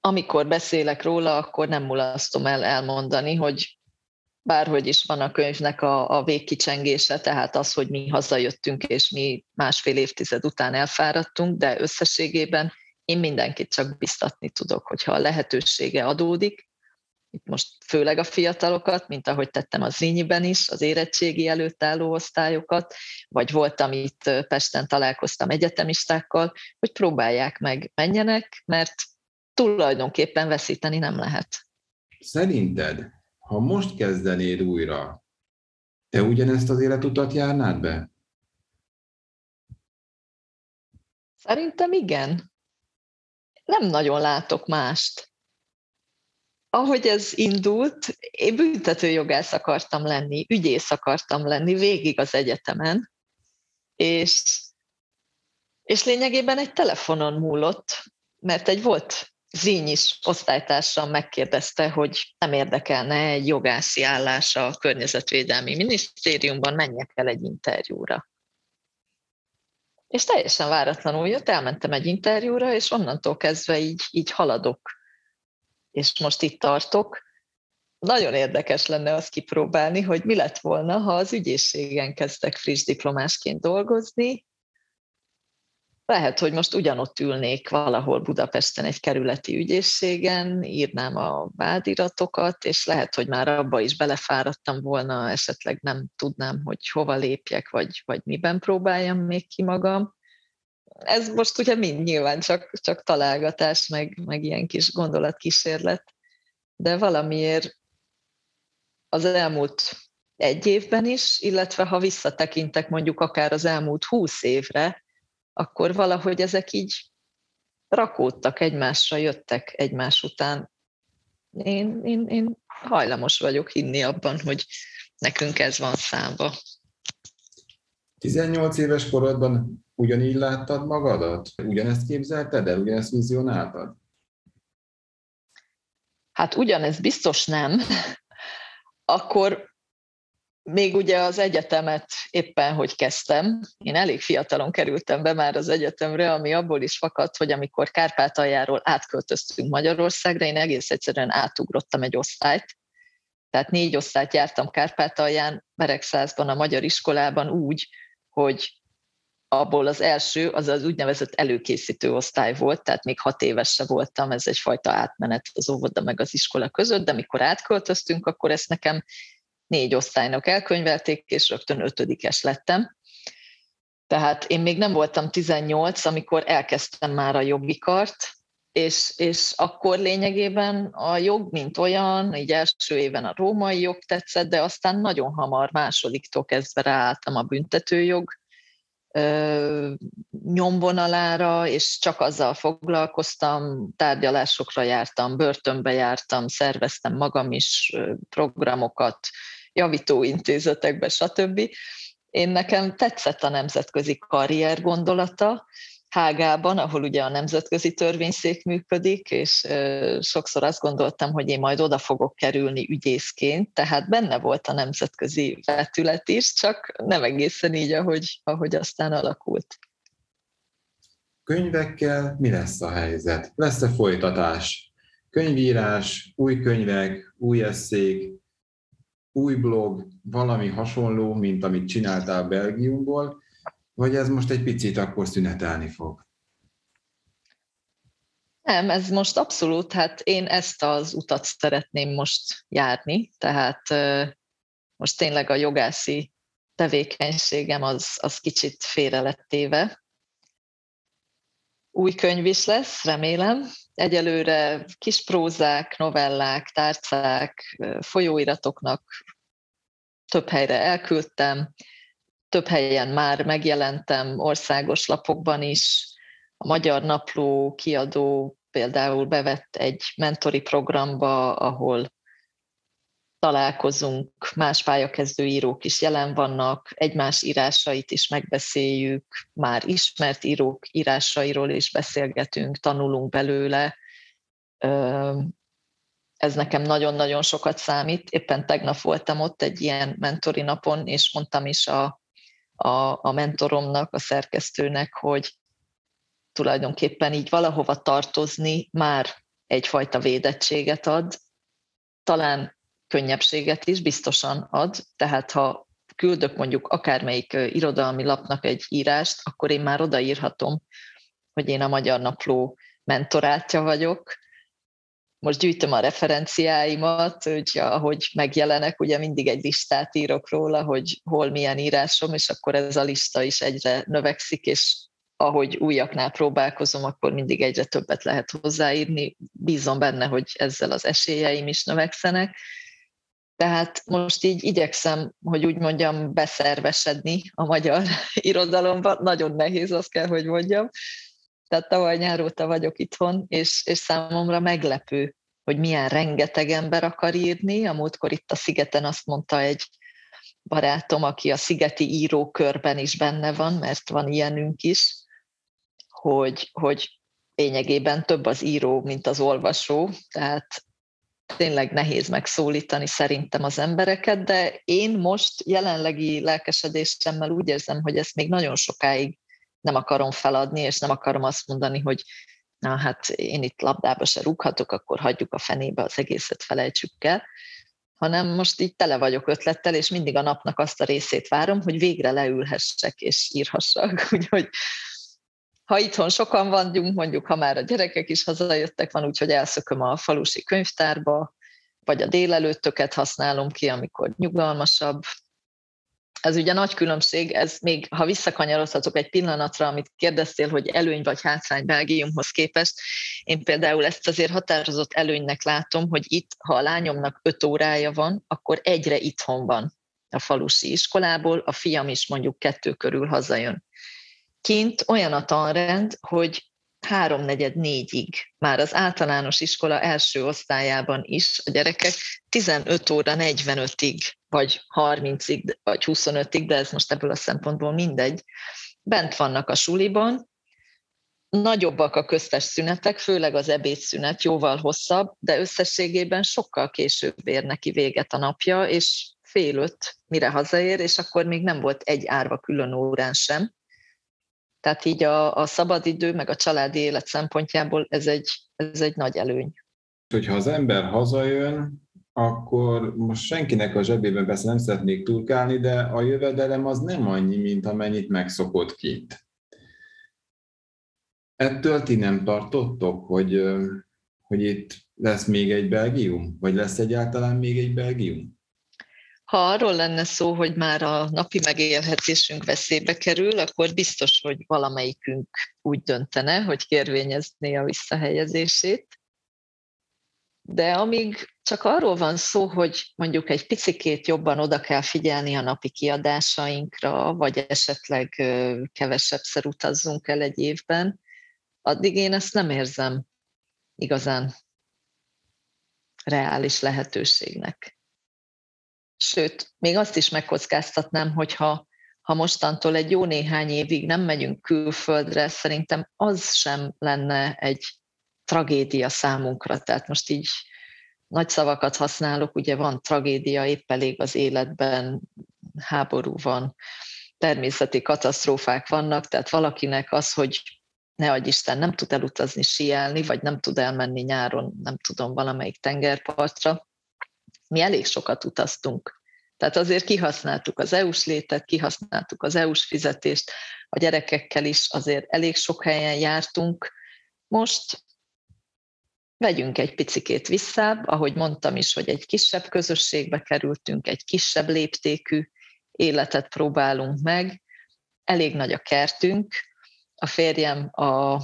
amikor beszélek róla, akkor nem mulasztom el elmondani, hogy bárhogy is van a könyvnek a, a végkicsengése, tehát az, hogy mi hazajöttünk, és mi másfél évtized után elfáradtunk, de összességében én mindenkit csak biztatni tudok, hogyha a lehetősége adódik, itt most főleg a fiatalokat, mint ahogy tettem az Zrínyiben is, az érettségi előtt álló osztályokat, vagy voltam itt Pesten, találkoztam egyetemistákkal, hogy próbálják meg, menjenek, mert tulajdonképpen veszíteni nem lehet. Szerinted, ha most kezdenéd újra, te ugyanezt az életutat járnád be? Szerintem igen. Nem nagyon látok mást ahogy ez indult, én büntetőjogász akartam lenni, ügyész akartam lenni végig az egyetemen, és, és lényegében egy telefonon múlott, mert egy volt zínyis osztálytársam megkérdezte, hogy nem érdekelne egy jogászi állás a környezetvédelmi minisztériumban, menjek el egy interjúra. És teljesen váratlanul jött, elmentem egy interjúra, és onnantól kezdve így, így haladok és most itt tartok. Nagyon érdekes lenne azt kipróbálni, hogy mi lett volna, ha az ügyészségen kezdtek friss diplomásként dolgozni. Lehet, hogy most ugyanott ülnék valahol Budapesten egy kerületi ügyészségen, írnám a vádiratokat, és lehet, hogy már abba is belefáradtam volna, esetleg nem tudnám, hogy hova lépjek, vagy, vagy miben próbáljam még ki magam ez most ugye mind nyilván csak, csak találgatás, meg, meg ilyen kis gondolatkísérlet, de valamiért az elmúlt egy évben is, illetve ha visszatekintek mondjuk akár az elmúlt húsz évre, akkor valahogy ezek így rakódtak egymásra, jöttek egymás után. Én, én, én hajlamos vagyok hinni abban, hogy nekünk ez van számba. 18 éves korodban ugyanígy láttad magadat? Ugyanezt képzelted el? Ugyanezt vizionáltad? Hát ugyanez biztos nem. Akkor még ugye az egyetemet éppen, hogy kezdtem, én elég fiatalon kerültem be már az egyetemre, ami abból is fakadt, hogy amikor Kárpátaljáról átköltöztünk Magyarországra, én egész egyszerűen átugrottam egy osztályt. Tehát négy osztályt jártam Kárpátalján, Beregszázban, a magyar iskolában úgy, hogy abból az első, az az úgynevezett előkészítő osztály volt, tehát még hat éves se voltam, ez egyfajta átmenet az óvoda meg az iskola között, de mikor átköltöztünk, akkor ezt nekem négy osztálynak elkönyvelték, és rögtön ötödikes lettem. Tehát én még nem voltam 18, amikor elkezdtem már a jobbikart, és, és akkor lényegében a jog, mint olyan, így első éven a római jog tetszett, de aztán nagyon hamar másodiktól kezdve ráálltam a büntetőjog nyomvonalára, és csak azzal foglalkoztam, tárgyalásokra jártam, börtönbe jártam, szerveztem magam is programokat, javítóintézetekbe, stb. Én nekem tetszett a nemzetközi karrier gondolata, Hágában, ahol ugye a nemzetközi törvényszék működik, és sokszor azt gondoltam, hogy én majd oda fogok kerülni ügyészként, tehát benne volt a nemzetközi vetület is, csak nem egészen így, ahogy, ahogy aztán alakult. Könyvekkel mi lesz a helyzet? Lesz-e folytatás? Könyvírás, új könyvek, új eszék, új blog, valami hasonló, mint amit csináltál Belgiumból, vagy ez most egy picit akkor szünetelni fog? Nem, ez most abszolút, hát én ezt az utat szeretném most járni, tehát most tényleg a jogászi tevékenységem az, az kicsit félre. Új könyv is lesz, remélem. Egyelőre kis prózák, novellák, tárcák, folyóiratoknak több helyre elküldtem, több helyen már megjelentem országos lapokban is. A Magyar Napló kiadó például bevett egy mentori programba, ahol találkozunk, más pályakezdő írók is jelen vannak, egymás írásait is megbeszéljük, már ismert írók írásairól is beszélgetünk, tanulunk belőle. Ez nekem nagyon-nagyon sokat számít. Éppen tegnap voltam ott egy ilyen mentori napon, és mondtam is a a, a mentoromnak, a szerkesztőnek, hogy tulajdonképpen így valahova tartozni már egyfajta védettséget ad, talán könnyebbséget is biztosan ad, tehát ha küldök mondjuk akármelyik irodalmi lapnak egy írást, akkor én már odaírhatom, hogy én a Magyar Napló mentorátja vagyok, most gyűjtöm a referenciáimat, hogy ahogy megjelenek, ugye mindig egy listát írok róla, hogy hol milyen írásom, és akkor ez a lista is egyre növekszik, és ahogy újaknál próbálkozom, akkor mindig egyre többet lehet hozzáírni. Bízom benne, hogy ezzel az esélyeim is növekszenek. Tehát most így igyekszem, hogy úgy mondjam, beszervesedni a magyar irodalomba. Nagyon nehéz, azt kell, hogy mondjam tehát tavaly nyár óta vagyok itthon, és, és számomra meglepő, hogy milyen rengeteg ember akar írni. A múltkor itt a Szigeten azt mondta egy barátom, aki a szigeti írókörben is benne van, mert van ilyenünk is, hogy, hogy lényegében több az író, mint az olvasó, tehát tényleg nehéz megszólítani szerintem az embereket, de én most jelenlegi lelkesedésemmel úgy érzem, hogy ezt még nagyon sokáig nem akarom feladni, és nem akarom azt mondani, hogy na hát én itt labdába se rúghatok, akkor hagyjuk a fenébe, az egészet felejtsük el, hanem most így tele vagyok ötlettel, és mindig a napnak azt a részét várom, hogy végre leülhessek és írhassak. Úgyhogy ha itthon sokan vagyunk, mondjuk ha már a gyerekek is hazajöttek, van úgy, hogy elszököm a falusi könyvtárba, vagy a délelőttöket használom ki, amikor nyugalmasabb, ez ugye nagy különbség, ez még, ha visszakanyarodhatok egy pillanatra, amit kérdeztél, hogy előny vagy hátrány Belgiumhoz képest, én például ezt azért határozott előnynek látom, hogy itt, ha a lányomnak öt órája van, akkor egyre itthon van a falusi iskolából, a fiam is mondjuk kettő körül hazajön. Kint olyan a tanrend, hogy háromnegyed négyig, már az általános iskola első osztályában is a gyerekek 15 óra 45-ig, vagy 30-ig, vagy 25-ig, de ez most ebből a szempontból mindegy, bent vannak a suliban, nagyobbak a köztes szünetek, főleg az ebédszünet jóval hosszabb, de összességében sokkal később ér neki véget a napja, és fél öt, mire hazaér, és akkor még nem volt egy árva külön órán sem. Tehát így a, a szabadidő, meg a családi élet szempontjából ez egy, ez egy nagy előny. Hogyha az ember hazajön, akkor most senkinek a zsebében persze nem szeretnék turkálni, de a jövedelem az nem annyi, mint amennyit megszokott kint. Ettől ti nem tartottok, hogy, hogy itt lesz még egy Belgium? Vagy lesz egyáltalán még egy Belgium? Ha arról lenne szó, hogy már a napi megélhetésünk veszélybe kerül, akkor biztos, hogy valamelyikünk úgy döntene, hogy kérvényezné a visszahelyezését. De amíg csak arról van szó, hogy mondjuk egy picikét jobban oda kell figyelni a napi kiadásainkra, vagy esetleg kevesebbszer utazzunk el egy évben, addig én ezt nem érzem igazán reális lehetőségnek. Sőt, még azt is megkockáztatnám, hogyha ha mostantól egy jó néhány évig nem megyünk külföldre, szerintem az sem lenne egy tragédia számunkra. Tehát most így nagy szavakat használok, ugye van tragédia épp elég az életben, háború van, természeti katasztrófák vannak, tehát valakinek az, hogy ne adj Isten, nem tud elutazni sielni, vagy nem tud elmenni nyáron, nem tudom, valamelyik tengerpartra. Mi elég sokat utaztunk. Tehát azért kihasználtuk az EU-s létet, kihasználtuk az EU-s fizetést, a gyerekekkel is azért elég sok helyen jártunk. Most vegyünk egy picikét visszább, ahogy mondtam is, hogy egy kisebb közösségbe kerültünk, egy kisebb léptékű életet próbálunk meg, elég nagy a kertünk, a férjem a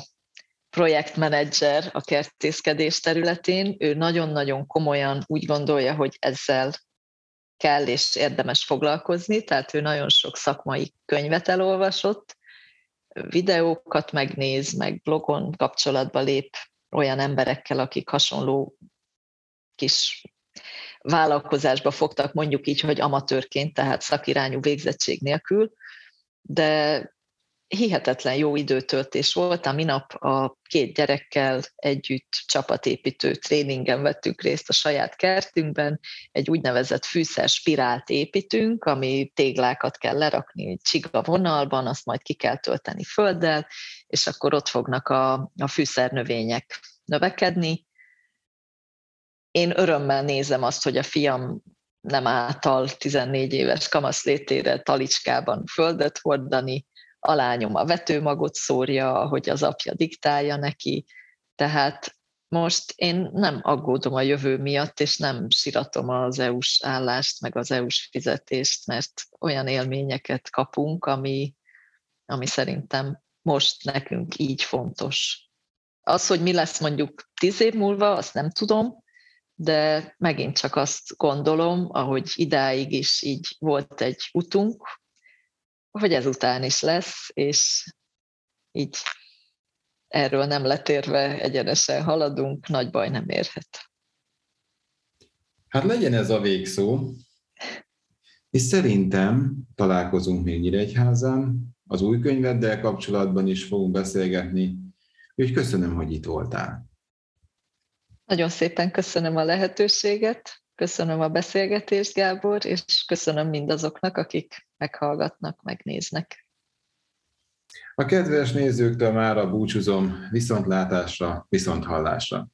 projektmenedzser a kertészkedés területén, ő nagyon-nagyon komolyan úgy gondolja, hogy ezzel kell és érdemes foglalkozni, tehát ő nagyon sok szakmai könyvet elolvasott, videókat megnéz, meg blogon kapcsolatba lép olyan emberekkel, akik hasonló kis vállalkozásba fogtak, mondjuk így, hogy amatőrként, tehát szakirányú végzettség nélkül, de hihetetlen jó időtöltés volt. A minap a két gyerekkel együtt csapatépítő tréningen vettünk részt a saját kertünkben. Egy úgynevezett fűszer spirált építünk, ami téglákat kell lerakni csiga vonalban, azt majd ki kell tölteni földdel, és akkor ott fognak a, a fűszernövények növekedni. Én örömmel nézem azt, hogy a fiam nem által 14 éves kamasz létére talicskában földet hordani, a lányom a vetőmagot szórja, hogy az apja diktálja neki, tehát most én nem aggódom a jövő miatt, és nem siratom az EU-s állást, meg az EU-s fizetést, mert olyan élményeket kapunk, ami, ami szerintem most nekünk így fontos. Az, hogy mi lesz mondjuk tíz év múlva, azt nem tudom, de megint csak azt gondolom, ahogy idáig is így volt egy utunk, hogy ezután is lesz, és így erről nem letérve egyenesen haladunk, nagy baj nem érhet. Hát legyen ez a végszó, és szerintem találkozunk még Nyíregyházán, az új könyveddel kapcsolatban is fogunk beszélgetni, úgyhogy köszönöm, hogy itt voltál. Nagyon szépen köszönöm a lehetőséget, köszönöm a beszélgetést, Gábor, és köszönöm mindazoknak, akik meghallgatnak, megnéznek. A kedves nézőktől már a búcsúzom viszontlátásra, viszonthallásra.